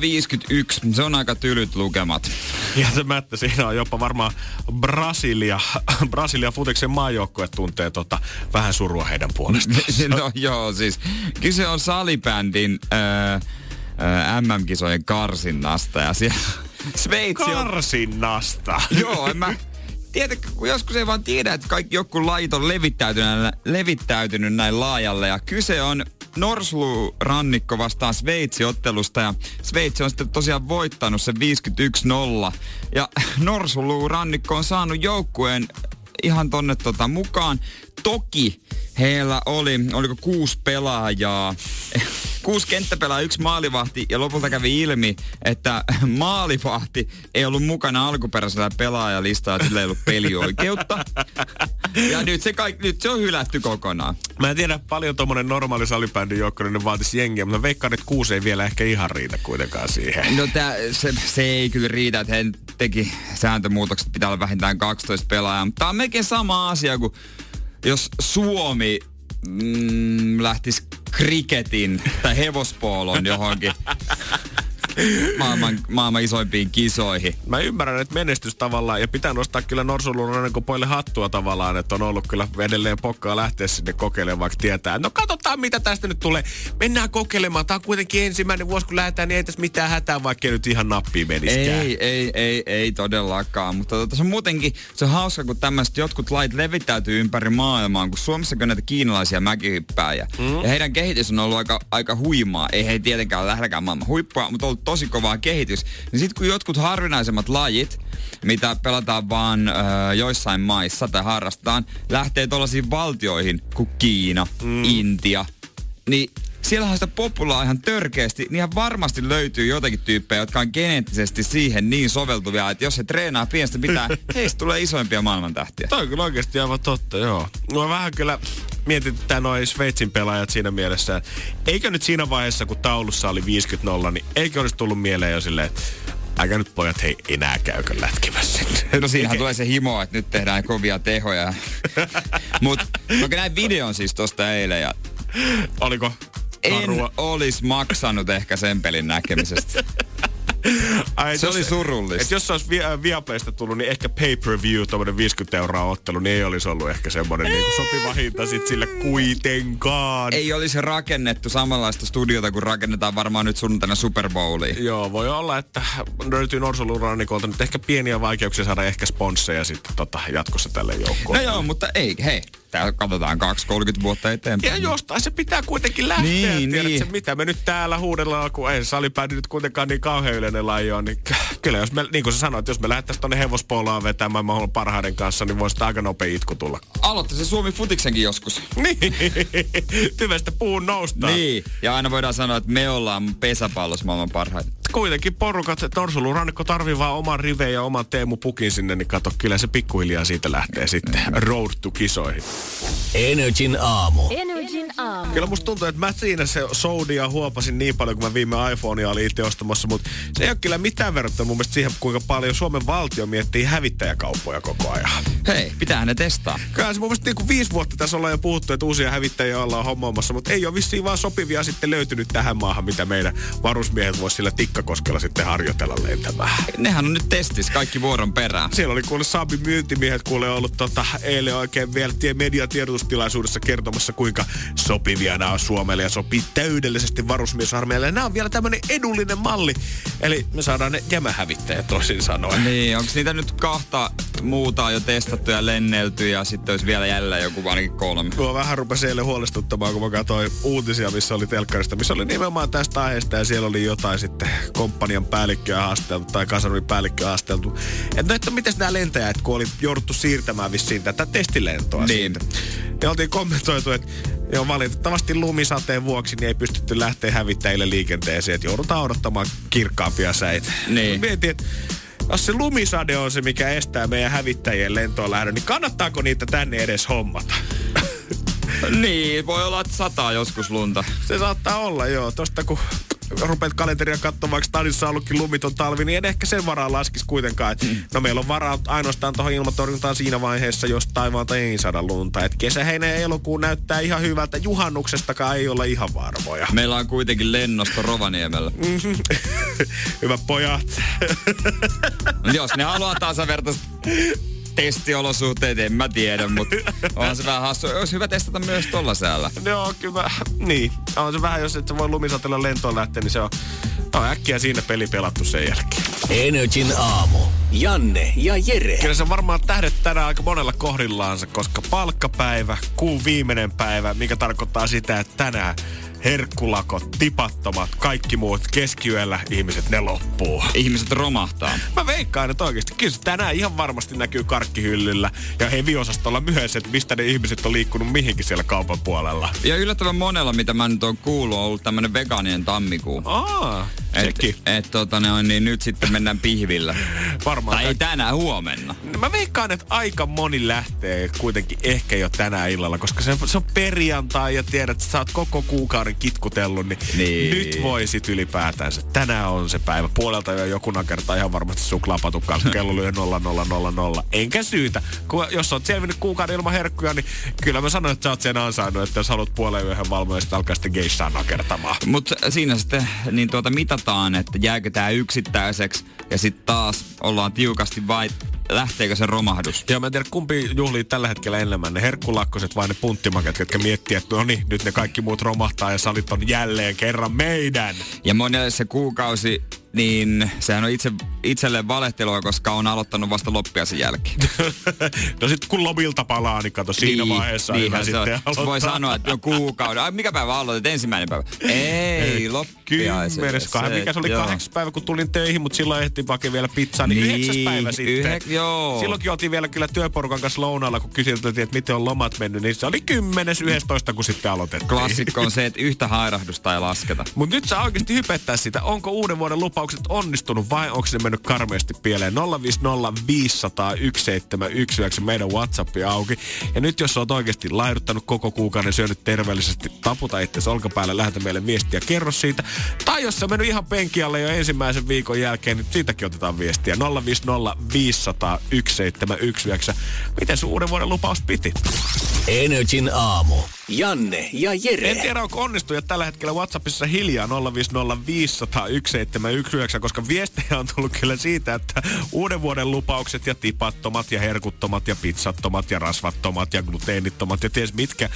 051, se on aika tylyt lukemat. Ja se mättä, siinä on jopa varmaan Brasilia, (laughs) Brasilia futiksen maajoukkue tuntee tota, vähän surua heidän puolestaan. (laughs) no joo, siis kyse on salibändin öö, öö, MM-kisojen karsinnasta ja siellä (laughs) Sveitsi on... Karsinnasta. Joo, en mä... Tiedätkö, kun joskus ei vaan tiedä, että kaikki joku lait on levittäytynyt, levittäytynyt näin laajalle. Ja kyse on Norsulu rannikko vastaan Sveitsi ottelusta ja Sveitsi on sitten tosiaan voittanut sen 51-0. Ja Norsulu rannikko on saanut joukkueen ihan tonne tota mukaan. Toki heillä oli, oliko kuusi pelaajaa, kuusi kenttäpelaa, yksi maalivahti ja lopulta kävi ilmi, että (laughs) maalivahti ei ollut mukana alkuperäisellä pelaajalistalla, sillä ei ollut pelioikeutta. (laughs) Ja nyt se, kaik, nyt se on hylätty kokonaan. Mä en tiedä paljon tommonen normaali salibändin niin vaatisi jengiä, mutta veikkaan, että kuusi ei vielä ehkä ihan riitä kuitenkaan siihen. No tää, se, se, ei kyllä riitä, että he teki sääntömuutokset, pitää olla vähintään 12 pelaajaa. Mutta tää on melkein sama asia kuin jos Suomi mm, lähtisi kriketin tai hevospoolon johonkin (laughs) maailman, maailman isoimpiin kisoihin. Mä ymmärrän, että menestys tavallaan, ja pitää nostaa kyllä Norsulunen poille hattua tavallaan, että on ollut kyllä edelleen pokkaa lähteä sinne kokeilemaan, vaikka tietää, no katsotaan mitä tästä nyt tulee. Mennään kokeilemaan, tää on kuitenkin ensimmäinen vuosi, kun lähdetään, niin ei tässä mitään hätää, vaikka nyt ihan nappiin meniskään. Ei, ei, ei, ei todellakaan, mutta tota, se on muutenkin, se on hauska, kun tämmöiset jotkut lait levittäytyy ympäri maailmaa, kun Suomessa on näitä kiinalaisia mäkihyppääjiä, mm. ja heidän kehitys on ollut aika, aika huimaa. Ei he tietenkään ole lähelläkään maailman huippua, mutta on ollut tosi kovaa kehitys. Niin sitten kun jotkut harvinaisemmat lajit, mitä pelataan vaan ö, joissain maissa tai harrastetaan, lähtee tuollaisiin valtioihin kuin Kiina, mm. Intia, niin siellä on sitä populaa ihan törkeästi, niin ihan varmasti löytyy jotakin tyyppejä, jotka on geneettisesti siihen niin soveltuvia, että jos he treenaa pienestä pitää, (laughs) heistä tulee isoimpia maailmantähtiä. Toi on kyllä oikeasti aivan totta, joo. No vähän kyllä mietitään noin Sveitsin pelaajat siinä mielessä. Eikö nyt siinä vaiheessa, kun taulussa oli 50-0, niin eikö olisi tullut mieleen jo silleen, että aika nyt pojat hei enää käykö lätkimässä. (laughs) No siinähän tulee se himo, että nyt tehdään kovia tehoja. (laughs) Mutta näin videon siis tosta eilen ja... Oliko? En olisi maksanut ehkä sen pelin näkemisestä. (laughs) Ai, se jos, oli surullista. Et jos se olisi via, Viaplaysta tullut, niin ehkä pay-per-view, tuommoinen 50 euroa ottelu, niin ei olisi ollut ehkä semmoinen niin sopiva hinta sit sille kuitenkaan. Ei olisi rakennettu samanlaista studiota, kuin rakennetaan varmaan nyt sunnuntaina Super Bowliin. Joo, voi olla, että löytyy Norsolurannikolta nyt ehkä pieniä vaikeuksia saada ehkä sponsseja sitten tota, jatkossa tälle joukkoon. No joo, mutta ei, hei, tää katsotaan 2-30 vuotta eteenpäin. Ja jostain se pitää kuitenkin lähteä. Niin, niin. mitä me nyt täällä huudellaan, kun ei salibändi nyt kuitenkaan niin kauhean yleinen laji on. Niin kyllä jos me, niin kuin sä sanoit, jos me lähdettäisiin tonne hevospolaan vetämään maailman parhaiden kanssa, niin voisi aika nopea itku tulla. Aloitti se Suomi futiksenkin joskus. (laughs) Niin, tyvestä puun nousta. Niin, ja aina voidaan sanoa, että me ollaan pesäpallossa maailman parhaita. Kuitenkin porukat, Norsulu Rannikko tarvii vaan oman riveen ja oman Teemu Pukin sinne, niin kato, kyllä se pikkuhiljaa siitä lähtee sitten road to kisoihin. Energin aamu. Energin aamu. Kyllä musta tuntuu, että mä siinä se soudia huopasin niin paljon, kun mä viime iPhonea olin itse ostamassa, mutta se ei ole kyllä mitään verrattuna mun mielestä siihen, kuinka paljon Suomen valtio miettii hävittäjäkauppoja koko ajan. Hei, pitää ne testaa. Kyllä se mun mielestä niin kuin viisi vuotta tässä ollaan jo puhuttu, että uusia hävittäjiä ollaan hommaamassa, mutta ei ole vissiin vaan sopivia sitten löytynyt tähän maahan, mitä meidän varusmiehet vois sillä tikkakoskella sitten harjoitella lentämään. Nehän on nyt testis kaikki vuoron perään. Siellä oli kuule Saabi myyntimiehet kuule ollut tota, eilen oikein vielä mediatiedotustilaisuudessa kertomassa, kuinka sopivia nämä on Suomelle ja sopii täydellisesti varusmiesarmeijalle. Nämä on vielä tämmöinen edullinen malli. Eli me saadaan ne jämähävittäjät toisin sanoen. Niin, onko niitä nyt kahta muuta jo testattu ja lennelty ja sitten olisi vielä jälleen joku ainakin kolme? Tuo vähän rupesi eilen huolestuttamaan, kun mä katsoin uutisia, missä oli telkkarista, missä oli nimenomaan tästä aiheesta ja siellä oli jotain sitten komppanian päällikköä haasteltu tai kasarin päällikköä haasteltu. Että no, että miten nämä lentäjät, kun oli jouduttu siirtämään vissiin tätä testilentoa Niin. siitä. Ja oltiin kommentoitu, että joo, valitettavasti lumisateen vuoksi niin ei pystytty lähteä hävittäjille liikenteeseen, että joudutaan odottamaan kirkkaampia säitä. Niin. Mietin, että jos se lumisade on se, mikä estää meidän hävittäjien lentoon lähdön, niin kannattaako niitä tänne edes hommata? (laughs) Niin, voi olla, että sataa joskus lunta. Se saattaa olla, joo. Tosta kun rupeat kalenteria katsomaan, vaikka stadissa on ollutkin lumiton talvi, niin en ehkä sen varaa laskisi kuitenkaan. Et, mm. No meillä on varaa ainoastaan tuohon ilmatorjuntaan siinä vaiheessa, jos taivaalta ei saada lunta. Et kesä, heinä ja elokuu näyttää ihan hyvältä. Juhannuksestakaan ei olla ihan varmoja. Meillä on kuitenkin lennosto Rovaniemellä. (laughs) Hyvät pojat. Jos ne haluaa tasavertaista testiolosuhteet, en mä tiedä, mutta on se vähän hassu. Olisi hyvä testata myös tolla säällä. Joo, kyllä. Niin. On se vähän, jos et sä voi lumisatella lentoon lähteä, niin se on, on äkkiä siinä peli pelattu sen jälkeen. Energin aamu. Janne ja Jere. Kyllä se varmaan tähdet tänään aika monella kohdillaansa, koska palkkapäivä, kuun viimeinen päivä, mikä tarkoittaa sitä, että tänään herkkulakot, tipattomat, kaikki muut keskiyöllä ihmiset, ne loppuu. Ihmiset romahtaa. Mä veikkaan, että oikeasti kyllä se tänään ihan varmasti näkyy karkkihyllyllä ja heviosastolla myös, että mistä ne ihmiset on liikkunut mihinkin siellä kaupan puolella. Ja yllättävän monella, mitä mä nyt oon kuullut, on ollut tämmönen vegaanien tammikuu. Aa, Et, sekin. et, tota, ne on, niin nyt sitten mennään pihvillä. Varmaan. tai ei tänään, huomenna. Mä veikkaan, että aika moni lähtee kuitenkin ehkä jo tänään illalla, koska se, se on perjantai ja tiedät, että sä oot koko kuukauden kitkutellut, niin, Niin. nyt voisit ylipäätänsä. Tänään on se päivä. Puolelta jo joku nakertaa ihan varmasti suklaapatukkaan, kun kello lyö (laughs) 0000. Enkä syytä. Kun, jos oot selvinnyt kuukauden ilman herkkuja, niin kyllä mä sanon, että sä oot sen ansainnut, että jos haluat puolen yöhön valvoa, sitten alkaa sitten geissaa nakertamaan. Mutta siinä sitten niin tuota mitataan, että jääkö tämä yksittäiseksi ja sitten taas ollaan tiukasti vai lähteekö se romahdus. Joo, mä en tiedä kumpi juhlii tällä hetkellä enemmän, ne herkkulakkoset vai ne punttimaket, jotka miettii, että no niin, nyt ne kaikki muut romahtaa salit on jälleen kerran meidän. Ja monelle se kuukausi, niin sehän on itse, itselleen valehtelua, koska on aloittanut vasta loppiaisen jälkeen. (laughs) no sit kun lobilta palaa, niin kato siinä vaiheessa on hyvä se on. sitten aloittaa. Voi sanoa, että jo kuukauden. Ai, mikä päivä aloitit? Ensimmäinen päivä. Ei, loppiaisen. Kymmenes, kahden, mikä se oli joo. kahdeksas päivä, kun tulin töihin, mutta silloin ehti vaikea vielä pizzaa, niin, Niin, yhdeksäs päivä sitten. yhek- joo. Silloinkin oltiin vielä kyllä työporukan kanssa lounaalla, kun kyseltiin, että miten on lomat mennyt, niin se oli kymmenes, yhdestoista, kun sitten aloitettiin. Klassikko on se, että yhtä hairahdusta ei lasketa. Mutta nyt saa oikeasti hypettää sitä, onko uuden vuoden lupaukset onnistunut vai onko ne mennyt karmeasti pieleen. 050 500 1719 meidän WhatsAppi auki. Ja nyt jos oot oikeasti laiduttanut koko kuukauden, syönyt terveellisesti, taputa itse olkapäälle, lähetä meille viestiä, kerro siitä. Tai jos on mennyt ihan penkialle jo ensimmäisen viikon jälkeen, niin siitäkin otetaan viestiä. 050 500 1719. Miten sun uuden vuoden lupaus piti? Energin aamu. Janne ja Jere. En tiedä, onko onnistujat tällä hetkellä WhatsAppissa hiljaa 050 500 1719, koska viestejä on tullut kyllä siitä, että uuden vuoden lupaukset ja tipattomat ja herkuttomat ja pizzattomat ja rasvattomat ja gluteenittomat ja ties mitkä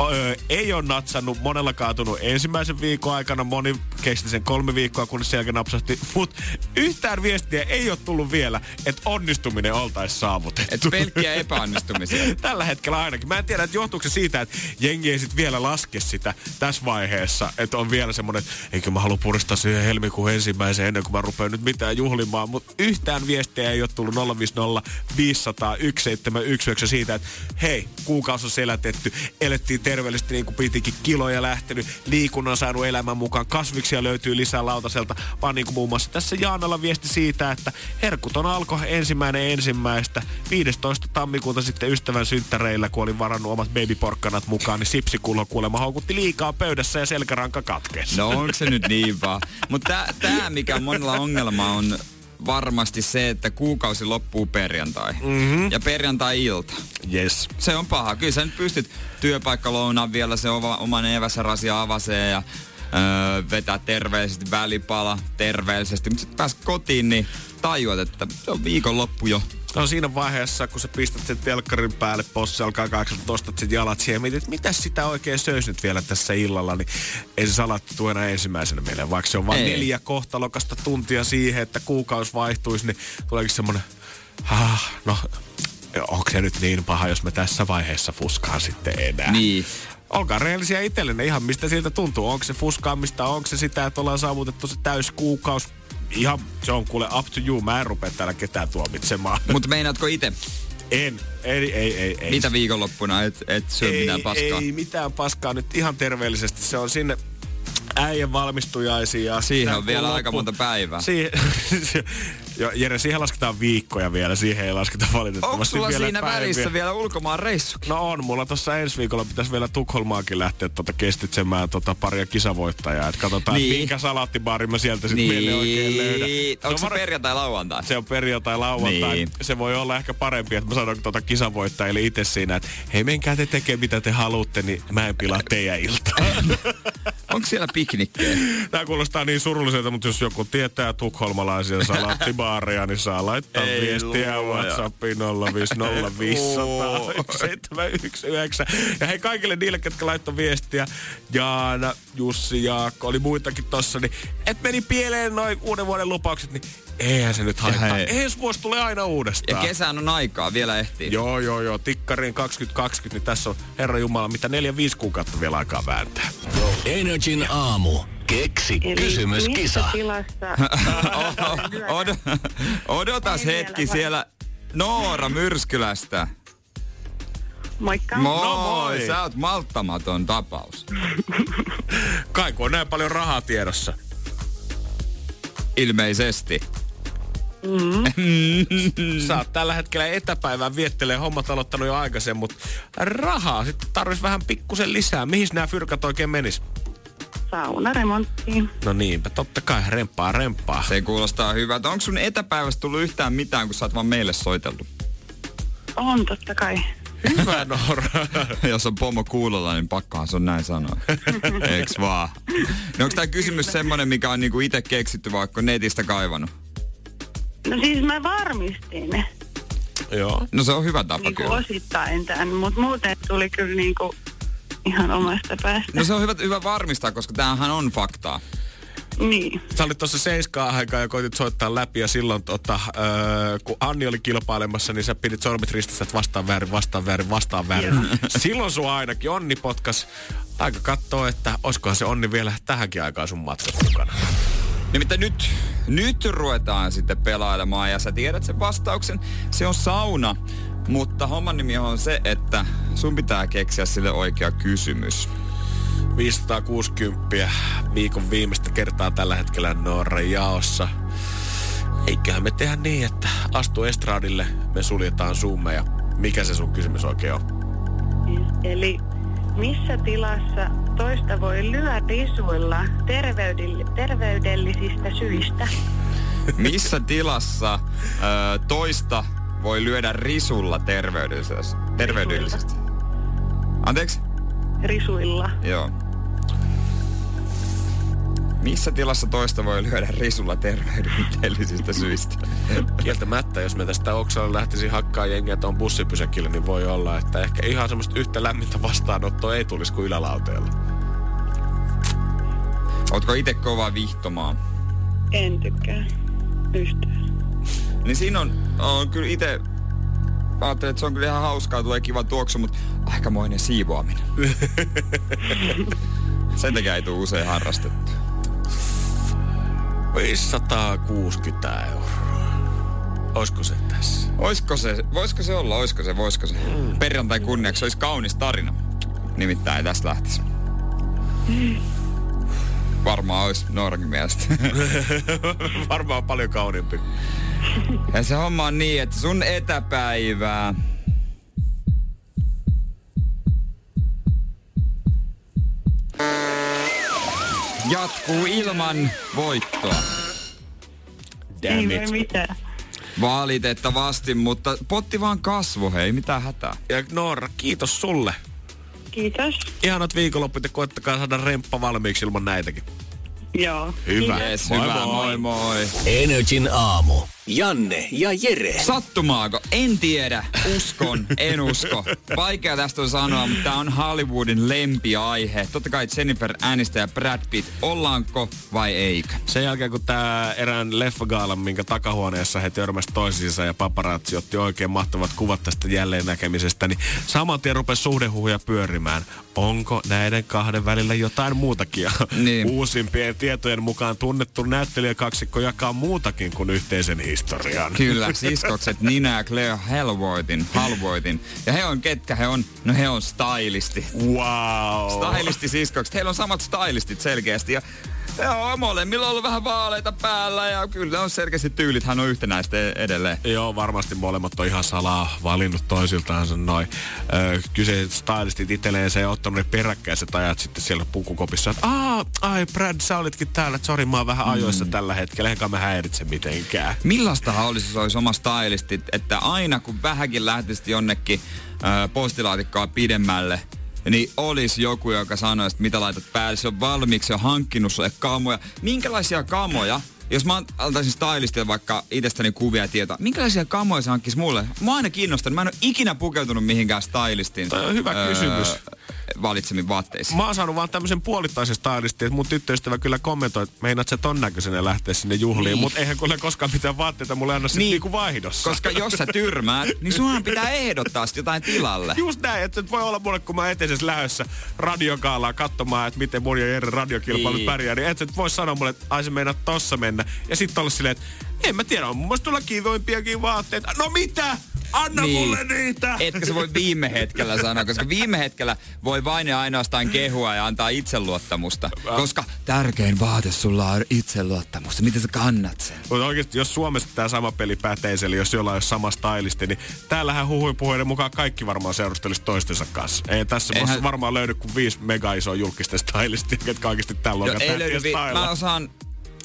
öö, ei ole natsannut, monella kaatunut ensimmäisen viikon aikana, moni kesti sen kolme viikkoa, kunnes sen jälkeen napsahti, mutta yhtään viestiä ei ole tullut vielä, että onnistuminen oltaisi saavutettu. Et pelkkiä epäonnistumisia. (laughs) Tällä hetkellä ainakin. Mä en tiedä, että johtuuko se siitä, että jengi ei sit vielä laske sitä tässä vaiheessa. Että on vielä semmonen, että eikö mä halua puristaa siihen helmikuun ensimmäisen ennen kuin mä rupean nyt mitään juhlimaan. Mutta yhtään viestiä ei ole tullut 050 500 1719 siitä, että hei, kuukausi on selätetty, elettiin terveellisesti niin kuin pitikin, kiloja lähtenyt, liikunnan saanut elämän mukaan, kasviksia löytyy lisää lautaselta, vaan niin kuin muun muassa tässä Jaanalla viesti siitä, että herkuton alkoi ensimmäinen ensimmäistä, 15. tammikuuta sitten ystävän synttäreillä, kun olin varannut omat babyporkkanat mukaan, niin sipsikulho kuulemma houkutti liikaa pöydässä ja selkäranka katkesi. No onko se nyt niin vaan? Mutta tämä, mikä monella ongelma on varmasti se, että kuukausi loppuu perjantai. Mm-hmm. Ja perjantai-ilta. Yes. Se on paha. Kyllä sä nyt pystyt työpaikkalounaan vielä se oma, oman eväsarasia avasee ja öö, vetää terveellisesti välipala terveellisesti. Mutta sitten pääs kotiin, niin tajuat, että se on viikonloppu jo. No siinä vaiheessa, kun sä pistät sen telkkarin päälle, possi alkaa kahdeksan, nostat sit jalat siihen ja mietit, että mitä sitä oikein söis nyt vielä tässä illalla, niin ei se salatti enää ensimmäisenä mieleen, vaikka se on vain neljä kohtalokasta tuntia siihen, että kuukausi vaihtuisi, niin tuleekin semmonen, ah, no onko se nyt niin paha, jos mä tässä vaiheessa fuskaan sitten enää. Niin. Olkaa rehellisiä itsellenne ihan mistä siltä tuntuu. Onko se fuskaamista, onko se sitä, että ollaan saavutettu se täys kuukaus. Ihan, se on kuule up to you. Mä en rupea täällä ketään tuomitsemaan. (laughs) Mutta meinaatko itse, En. Ei, ei, ei, ei. mitä viikonloppuna, et, et syö ei, mitään paskaa? Ei mitään paskaa nyt ihan terveellisesti. Se on sinne äijän valmistujaisiin. Ja Siihen on vielä kun aika monta päivää. Siihen, (laughs) jo, Jere, siihen lasketaan viikkoja vielä. Siihen ei lasketa valitettavasti Onko sulla vielä siinä välissä vielä ulkomaan reissukin? No on, mulla tuossa ensi viikolla pitäisi vielä Tukholmaakin lähteä tota kestitsemään tota paria kisavoittajaa. Et katsotaan, Niin. minkä salaattibaarin mä sieltä sitten niin. oikein löydän. Onko se var- perjantai lauantai? se on perjantai, lauantai. Niin. Se voi olla ehkä parempi, että mä sanon tuota kisavoittajille itse siinä, että hei menkää te tekemään mitä te haluatte, niin mä en pilaa teidän iltaa. (laughs) Onko siellä piknikkejä? Tämä kuulostaa niin surulliselta, mutta jos joku tietää tukholmalaisia salaattibaareja, niin saa laittaa Ei viestiä luoja. WhatsAppiin 050501719. Ja hei kaikille niille, ketkä laittoi viestiä, Jaana, Jussi, Jaakko, oli muitakin tossa, niin et meni pieleen noin uuden vuoden lupaukset, niin Eihän se nyt haittaa. hei. Ensi vuosi tulee aina Ja uudestaan. kesään on aikaa, vielä ehtii. Joo, joo, joo. Tikkariin 2020, niin tässä on Herra Jumala, mitä 4-5 kuukautta vielä aikaa vääntää. Energin aamu. Keksi kysymyskisa. missä tilassa... (laughs) Od- odotas Ei hetki vielä, vai- siellä. Noora Myrskylästä. Moikka. Moi, No moi. sä oot malttamaton tapaus. (laughs) Kai kun on näin paljon rahaa tiedossa. Ilmeisesti. Sä oot tällä hetkellä etäpäivää viettelee hommat aloittanut jo aikaisemmin, mutta rahaa sitten tarvitsisi vähän pikkusen lisää. Mihin nämä fyrkat oikein menis? Saunaremonttiin. No niinpä, totta kai remppaa remppaa. Se kuulostaa hyvältä. Onko sun etäpäivästä tullut yhtään mitään, kun sä oot vaan meille soitellut? On totta kai. Hyvä Noora. (laughs) Jos on pomo kuulolla, niin pakkohan se on näin sanoa. (laughs) Eiks vaan? No onko tää kysymys semmonen, mikä on niinku itse keksitty, vaikka on netistä kaivannut? No siis mä varmistin Joo. No se on hyvä tapa niinku kyllä. osittain tämän, mutta muuten tuli kyllä niinku ihan omasta päästä. No se on hyvä, hyvä varmistaa, koska tämähän on faktaa. Niin. Sä olit tuossa seiskaa aikaa ja koitit soittaa läpi ja silloin tota, öö, kun Anni oli kilpailemassa, niin sä pidit sormet ristissä, että vastaan väärin, vastaan väärin, vastaan väärin. (laughs) silloin sua ainakin Onni potkas. Aika katsoo, että olisikohan se Onni vielä tähänkin aikaan sun matkassa mukana. Nimittäin nyt, nyt ruvetaan sitten pelailemaan ja sä tiedät sen vastauksen. Se on sauna, mutta homman nimi on se, että sun pitää keksiä sille oikea kysymys. 560 viikon viimeistä kertaa tällä hetkellä Norran jaossa. Eiköhän me tehdä niin, että astu estradille, me suljetaan zoomeja. Mikä se sun kysymys oikein on? Eli missä tilassa toista voi lyödä risuilla terveydell- terveydellisistä syistä? Missä tilassa ö, toista voi lyödä risulla terveydellisesti? terveydellisesti? Anteeksi? Risuilla. Joo. Missä tilassa toista voi lyödä risulla terveydellisistä syistä? Kieltämättä, jos me tästä Oksalle lähtisi hakkaa jengiä tuon bussipysäkille, niin voi olla, että ehkä ihan semmoista yhtä lämmintä vastaanottoa ei tulisi kuin ylälauteella. Ootko itse kova vihtomaan? En tykkää yhtään. Niin siinä on, on kyllä itse ajattelin, että se on kyllä ihan hauskaa, tulee kiva tuoksu, mutta aikamoinen siivoaminen. (laughs) Sen takia ei tule usein harrastettu. 560 euroa. Olisiko se tässä? Oisko se, voisiko se olla, oisko se, voisiko se? Perjantai kunniaksi olisi kaunis tarina. Nimittäin tästä lähtisi. Varmaan olisi Noorankin mielestä. (laughs) Varmaan paljon kauniimpi. Ja se homma on niin, että sun etäpäivää jatkuu ilman voittoa. Ei Damn it. mitään. Valitettavasti, mutta potti vaan kasvo, hei, mitä hätää. Ja Noora, kiitos sulle. Kiitos. Ihanat viikonlopput ja koettakaa saada remppa valmiiksi ilman näitäkin. Joo. Hyvä. Yes, moi hyvä, moi. moi moi. Energin aamu. Janne ja Jere. Sattumaako? En tiedä. Uskon, en usko. Vaikea tästä on sanoa, mutta tämä on Hollywoodin lempiaihe. Totta kai Jennifer Aniston ja Brad Pitt. Ollaanko vai eikö? Sen jälkeen kun tämä erään leffagaalan, minkä takahuoneessa he törmäsivät toisiinsa ja paparazzi otti oikein mahtavat kuvat tästä jälleen näkemisestä, niin saman tien rupesi suhdehuhuja pyörimään. Onko näiden kahden välillä jotain muutakin? Niin. Uusimpien tietojen mukaan tunnettu näyttelijäkaksikko jakaa muutakin kuin yhteisen historian. Kyllä, (laughs) siskokset Nina ja Claire Halvoitin, Halvoitin. Ja he on, ketkä he on? No he on stylisti. Wow. Stylisti siskokset. Heillä on samat stylistit selkeästi. Ja Joo, molemmilla on ollut vähän vaaleita päällä ja kyllä on selkeästi tyylit, hän on yhtenäistä edelleen. Joo, varmasti molemmat on ihan salaa valinnut toisiltaansa noin. Öö, kyseiset stylistit itselleen se ottanut ne peräkkäiset ajat sitten siellä pukukopissa, että Aa, ai Brad, sä olitkin täällä, sori, mä oon vähän ajoissa Mm. tällä hetkellä, eikä mä häiritse mitenkään. Millaistahan olisi, jos olisi oma stylistit, että aina kun vähänkin lähtisit jonnekin postilaatikkoa pidemmälle, niin olisi joku, joka sanoisi, että mitä laitat päälle. Se on valmiiksi jo hankkinut sulle kamoja. Minkälaisia kamoja, jos mä antaisin stylistille vaikka itsestäni kuvia ja tietoa, minkälaisia kamoja se hankkisi mulle? Mä oon aina kiinnostanut. Mä en ole ikinä pukeutunut mihinkään stylistiin. Toi on hyvä kysymys. Valitsemiin vaatteisiin? Mä oon saanut vaan tämmöisen puolittaisen stylistin, että mun tyttöystävä kyllä kommentoi, että meinaat sä ton näköisenä lähteä sinne juhliin, Niin. mutta eihän kuule koskaan mitään vaatteita mulle anna sit Niin. niinku vaihdossa. Koska jos sä tyrmäät, niin sunhan pitää ehdottaa jotain tilalle. Just näin, että et voi olla mulle, kun mä eteisessä lähdössä radiokaalaa katsomaan, että miten mun ja Jere radiokilpailut Niin. pärjää, niin et, et voi sanoa mulle, että ai se meinaat tossa mennä. Ja sitten olla silleen, että en mä tiedä, on mun mielestä tulla kivoimpiakin vaatteita. No mitä? Anna niin. mulle niitä! Etkä sä voi viime hetkellä sanoa, koska viime hetkellä voi vain ja ainoastaan kehua ja antaa itseluottamusta. Koska tärkein vaate sulla on itseluottamusta. Miten sä kannat sen? Mutta oikeasti, jos Suomessa tämä sama peli päteisi, eli jos jollain olisi sama stylisti, niin täällähän huhuin puheiden mukaan kaikki varmaan seurustelisi toistensa kanssa. Ei tässä Eihän- varmaan löydy kuin viisi mega isoa julkista stylistia, ketkä oikeasti tällä luokan ei löydy, vi- mä osaan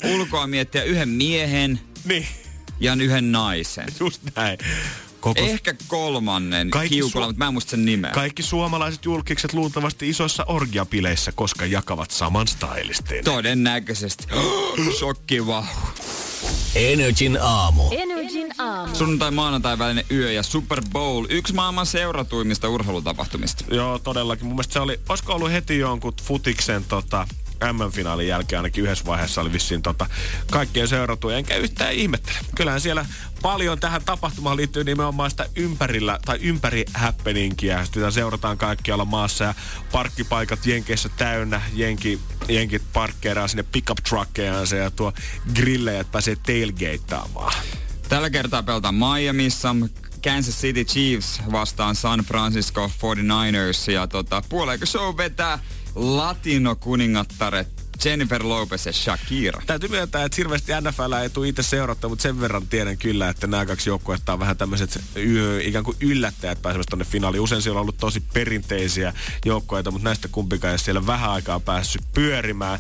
ulkoa miettiä yhden miehen (laughs) Niin, ja yhden naisen. just näin. Koko Ehkä kolmannen Kaikki kiukulla, su- mutta mä en muista sen nimeä. Kaikki suomalaiset julkikset luultavasti isoissa orgiapileissä, koska jakavat saman stylistin. Todennäköisesti. (gasps) Shokki vau. Energin aamu. Energin aamu. Sunnuntai maanantai välinen yö ja Super Bowl, yksi maailman seuratuimmista urheilutapahtumista. Joo, todellakin. Mun mielestä se oli, olisiko ollut heti jonkun futiksen tota, M-finaalin jälkeen ainakin yhdessä vaiheessa oli vissiin tota, kaikkien seurattu, enkä yhtään ihmettele. Kyllähän siellä paljon tähän tapahtumaan liittyy nimenomaan sitä ympärillä tai ympäri happeningia. Sitä seurataan kaikkialla maassa ja parkkipaikat Jenkeissä täynnä. Jenki, jenkit parkkeeraa sinne pickup truckejansa ja tuo grillejä, että pääsee tailgateaamaan. Tällä kertaa pelataan Miamiissa. Kansas City Chiefs vastaan San Francisco 49ers. Ja tota, puoleeko show vetää latino-kuningattaret Jennifer Lopez ja Shakira. Täytyy myöntää, että hirveästi NFL ei tule itse seurattua, mutta sen verran tiedän kyllä, että nämä kaksi joukkuetta on vähän tämmöiset yö, ikään kuin yllättäjät pääsemässä tonne finaaliin. Usein siellä on ollut tosi perinteisiä joukkoita, mutta näistä kumpikaan ei ole siellä vähän aikaa päässyt pyörimään.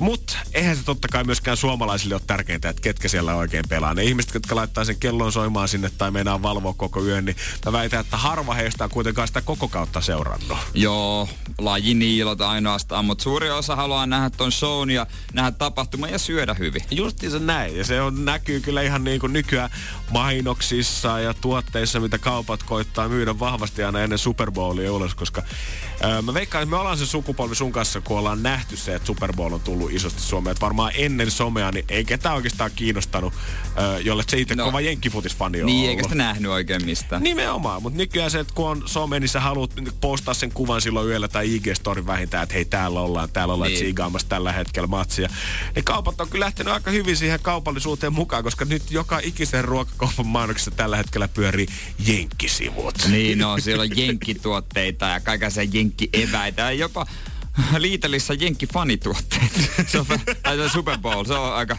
Mutta eihän se totta kai myöskään suomalaisille ole tärkeintä, että ketkä siellä oikein pelaa. Ne ihmiset, jotka laittaa sen kellon soimaan sinne tai meinaa valvoa koko yön, niin mä väitän, että harva heistä on kuitenkaan sitä koko kautta seurannut. Joo, lajiniilot ainoastaan, mutta suuri osa haluaa nähdä ton shown ja nähdä tapahtuman ja syödä hyvin. Justiinsa näin. Ja se on, näkyy kyllä ihan niin kuin nykyään mainoksissa ja tuotteissa, mitä kaupat koittaa myydä vahvasti aina ennen Super Bowlia ulos, koska ää, mä veikkaan, että me ollaan se sukupolvi sun kanssa, kun ollaan nähty se, että Super Bowl on tullut isosti Suomeen. Että varmaan ennen somea, niin ei ketään oikeastaan kiinnostanut, ää, jolle se itse No. kova jenkkifutisfani on Niin, ollut. eikä sitä nähnyt oikein mistään. Nimenomaan, mutta nykyään se, että kun on some, niin sä haluat postaa sen kuvan silloin yöllä tai IG-story vähintään, että hei täällä ollaan, täällä ollaan Niin. niin. tsiigaamassa tällä hetkellä matsia. Ja kaupat on kyllä lähtenyt aika hyvin siihen kaupallisuuteen mukaan, koska nyt joka ikisen ruokakaupan mainoksessa tällä hetkellä pyörii jenkkisivut. Niin, no, siellä on jenkkituotteita ja kaikenlaisia jenkkieväitä ja jopa (laughs) Liitelissä jenkkifanituotteita. Se on, tai se Super Bowl, se on aika,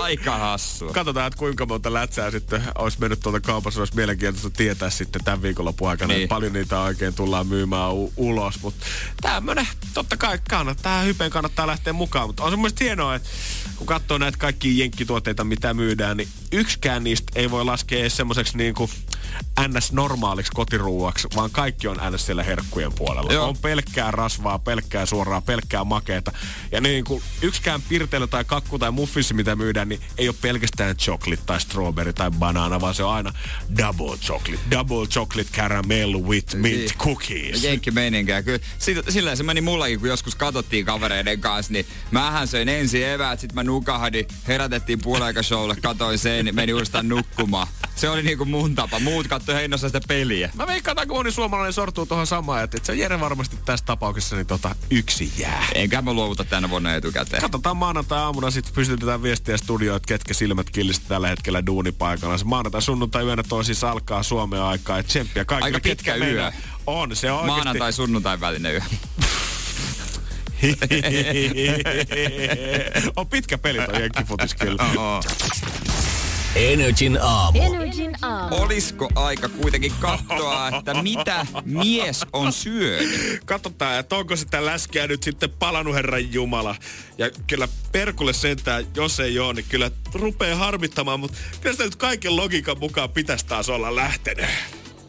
aika hassua. Katsotaan, että kuinka monta lätsää sitten olisi mennyt tuolta kaupassa. Olisi mielenkiintoista tietää sitten tämän viikonlopun aikana, Niin. paljon niitä oikein tullaan myymään u- ulos. Mutta tämmönen, totta kai kannattaa, tähän hypeen kannattaa lähteä mukaan. Mutta on se mun mielestä hienoa, että kun katsoo näitä kaikkia jenkkituotteita, mitä myydään, niin yksikään niistä ei voi laskea edes semmoiseksi niin kuin NS-normaaliksi kotiruuaksi, vaan kaikki on NS siellä herkkujen puolella. Joo. On pelkkää rasvaa, pelkkää suoraa, pelkkää makeeta. Ja niin kuin yksikään pirteily tai kakku tai muffissi, mitä myydään, niin ei ole pelkästään chocolate tai strawberry tai banana, vaan se on aina double chocolate. Double chocolate caramel with mint Niin. cookies. Jenkki meininkiä. Kyllä sillä se meni mullakin, kun joskus katsottiin kavereiden kanssa, niin mähän söin ensin eväät, sit mä nukahdin, herätettiin puoleikashowlle, katoin sen, meni uudestaan nukkumaan. Se oli niinku mun tapa. Muut katsoi heinossa sitä peliä. Mä veikkaan, että aika moni suomalainen sortuu tuohon samaan, että se Jere varmasti tässä tapauksessa niin tota, yksi jää. Enkä mä luovuta tänä vuonna etukäteen. Katsotaan maanantai-aamuna, sitten pystytetään viestiä studioon, että ketkä silmät killistä tällä hetkellä duunipaikalla. Se maanantai, sunnuntai yönä toi siis alkaa Suomen aikaa. Et tsemppiä kaikille, Aika pitkä ketkä yö. meinaa- On, se on oikeasti. Maanantai, sunnuntai välinen yö. (laughs) (laughs) on pitkä peli toi jenkkifutis kyllä. (laughs) Energin aamu. Energin aamu. Olisiko aika kuitenkin katsoa, että mitä mies on syönyt? Katsotaan, että onko sitä läskiä nyt sitten palannut Herran Jumala. Ja kyllä perkulle sentään, jos ei ole, niin kyllä rupeaa harmittamaan, mutta kyllä sitä nyt kaiken logiikan mukaan pitäisi taas olla lähtenyt.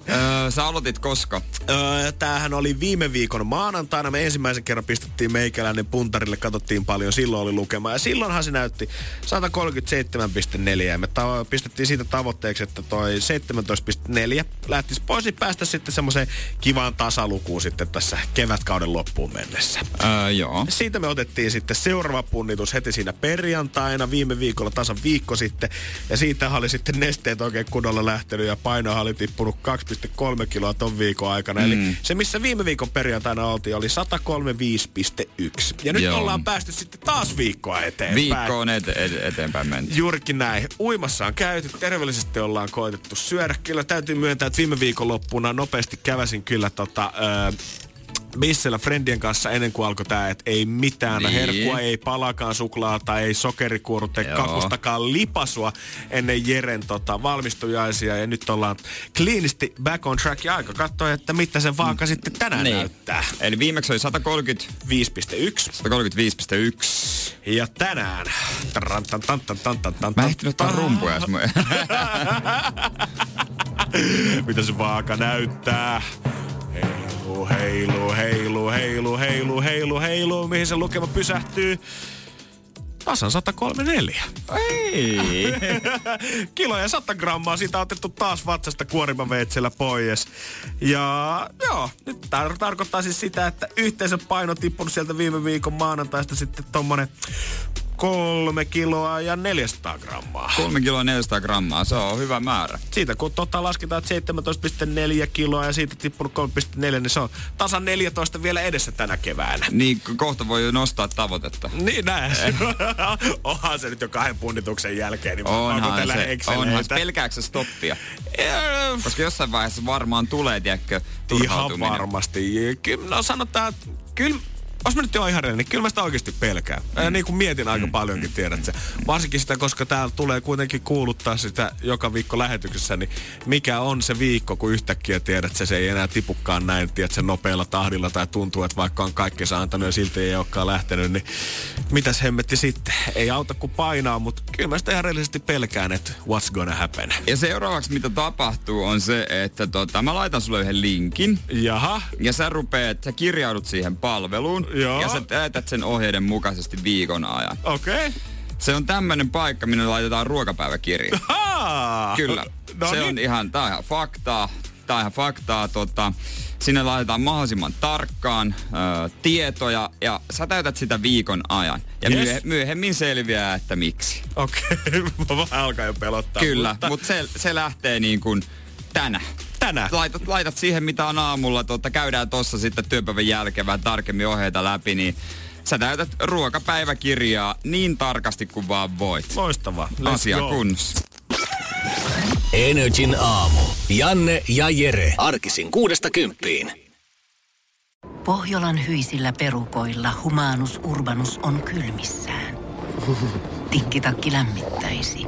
Öö, sä aloitit koska? Öö, tämähän oli viime viikon maanantaina. Me ensimmäisen kerran pistettiin meikäläinen puntarille, katsottiin paljon, silloin oli lukema. Ja silloinhan se näytti 137,4 ja me ta- pistettiin siitä tavoitteeksi, että toi 17,4 lähtisi pois, niin päästä sitten semmoiseen kivaan tasalukuun sitten tässä kevätkauden loppuun mennessä. Öö, joo. Siitä me otettiin sitten seuraava punnitus heti siinä perjantaina, viime viikolla tasan viikko sitten. Ja siitä oli sitten nesteet oikein kunnolla lähtenyt ja painohan oli tippunut 2,3 kiloa ton viikon aikana. Mm. Eli se, missä viime viikon perjantaina oltiin, oli 135,1. Ja nyt Joo. ollaan päästy sitten taas viikkoa eteenpäin. Viikko on ete- ete- eteenpäin menty. Juurikin näin. Uimassa on käyty, terveellisesti ollaan koetettu syödä. Kyllä täytyy myöntää, että viime viikonloppuna nopeasti käväsin kyllä tota, öö, Bissellä friendien kanssa ennen kuin alkoi tää, että ei mitään Niin. herkkua, ei palakaan suklaata, ei sokerikuorut, ei kakustakaan lipasua ennen Jeren tota, valmistujaisia. Ja nyt ollaan kliinisti back on track ja aika katsoa, että mitä se vaaka sitten tänään Niin. näyttää. Eli viimeksi oli 130, 5,1. 135,1. Ja tänään... Taran, tan, tan, tan, tan, tan, tan, Mä en ehtinyt ottaa rumpuja. (laughs) (laughs) Mitä se vaaka näyttää? Heilu, heilu, heilu, heilu, heilu, heilu, heilu. Mihin se lukema pysähtyy? Tasan 134. Ei. (laughs) Kilo ja 100 grammaa. Siitä on otettu taas vatsasta kuorimaveitsellä pois. Ja joo, nyt tämä tarkoittaa siis sitä, että yhteensä paino tippunut sieltä viime viikon maanantaista sitten tommonen kolme kiloa ja 400 grammaa. 3 kiloa 400 grammaa, se on hyvä määrä. Siitä kun tota lasketaan, että 17,4 kiloa ja siitä tippunut 3,4, niin se on tasan 14 vielä edessä tänä keväänä. Niin ko- kohta voi jo nostaa tavoitetta. Niin näin. (laughs) Onhan se nyt jo kahden punnituksen jälkeen, niin Onhan se, Exceleitä. onhan se. Pelkääkö sä stoppia? Äh, Koska jossain vaiheessa varmaan tulee, tiedätkö, Ihan varmasti. No sanotaan, että kyllä jos mä nyt jo ihan rehellinen, niin kyllä mä sitä oikeasti pelkään. Mm. Niin kuin mietin aika paljonkin, tiedät sä. Varsinkin sitä, koska täällä tulee kuitenkin kuuluttaa sitä joka viikko lähetyksessä, niin mikä on se viikko, kun yhtäkkiä tiedät sä, se ei enää tipukkaan näin, tiedät sä, nopealla tahdilla tai tuntuu, että vaikka on kaikkensa antanut ja silti ei olekaan lähtenyt, niin mitäs hemmetti sitten? Ei auta kuin painaa, mutta kyllä mä sitä ihan rehellisesti pelkään, että what's gonna happen. Ja seuraavaksi mitä tapahtuu on se, että tota, mä laitan sulle yhden linkin. Jaha, Ja sä rupeat, sä kirjaudut siihen palveluun. Joo. Ja sä täytät sen ohjeiden mukaisesti viikon ajan. okei. Okay. Se on tämmönen paikka, minne laitetaan ruokapäiväkirja. Haa! Kyllä. No se niin. on ihan, tää on ihan faktaa. Tää on ihan faktaa. Tota, sinne laitetaan mahdollisimman tarkkaan ö, tietoja ja sä täytät sitä viikon ajan. Ja Yes. yes. myöhemmin selviää, että miksi. Okei, okay. (laughs) mä alkaa jo pelottaa. Kyllä, mutta mutta se, se lähtee niin kuin tänä. Tänään. Laitat, laitat siihen, mitä on aamulla. Tota, käydään tossa sitten työpäivän jälkeen vähän tarkemmin ohjeita läpi, niin sä täytät ruokapäiväkirjaa niin tarkasti kuin vaan voit. Loistavaa. Asia kunnossa. Energin aamu. Janne ja Jere. Arkisin kuudesta kymppiin. Pohjolan hyisillä perukoilla humanus urbanus on kylmissään. Tikkitakki lämmittäisi.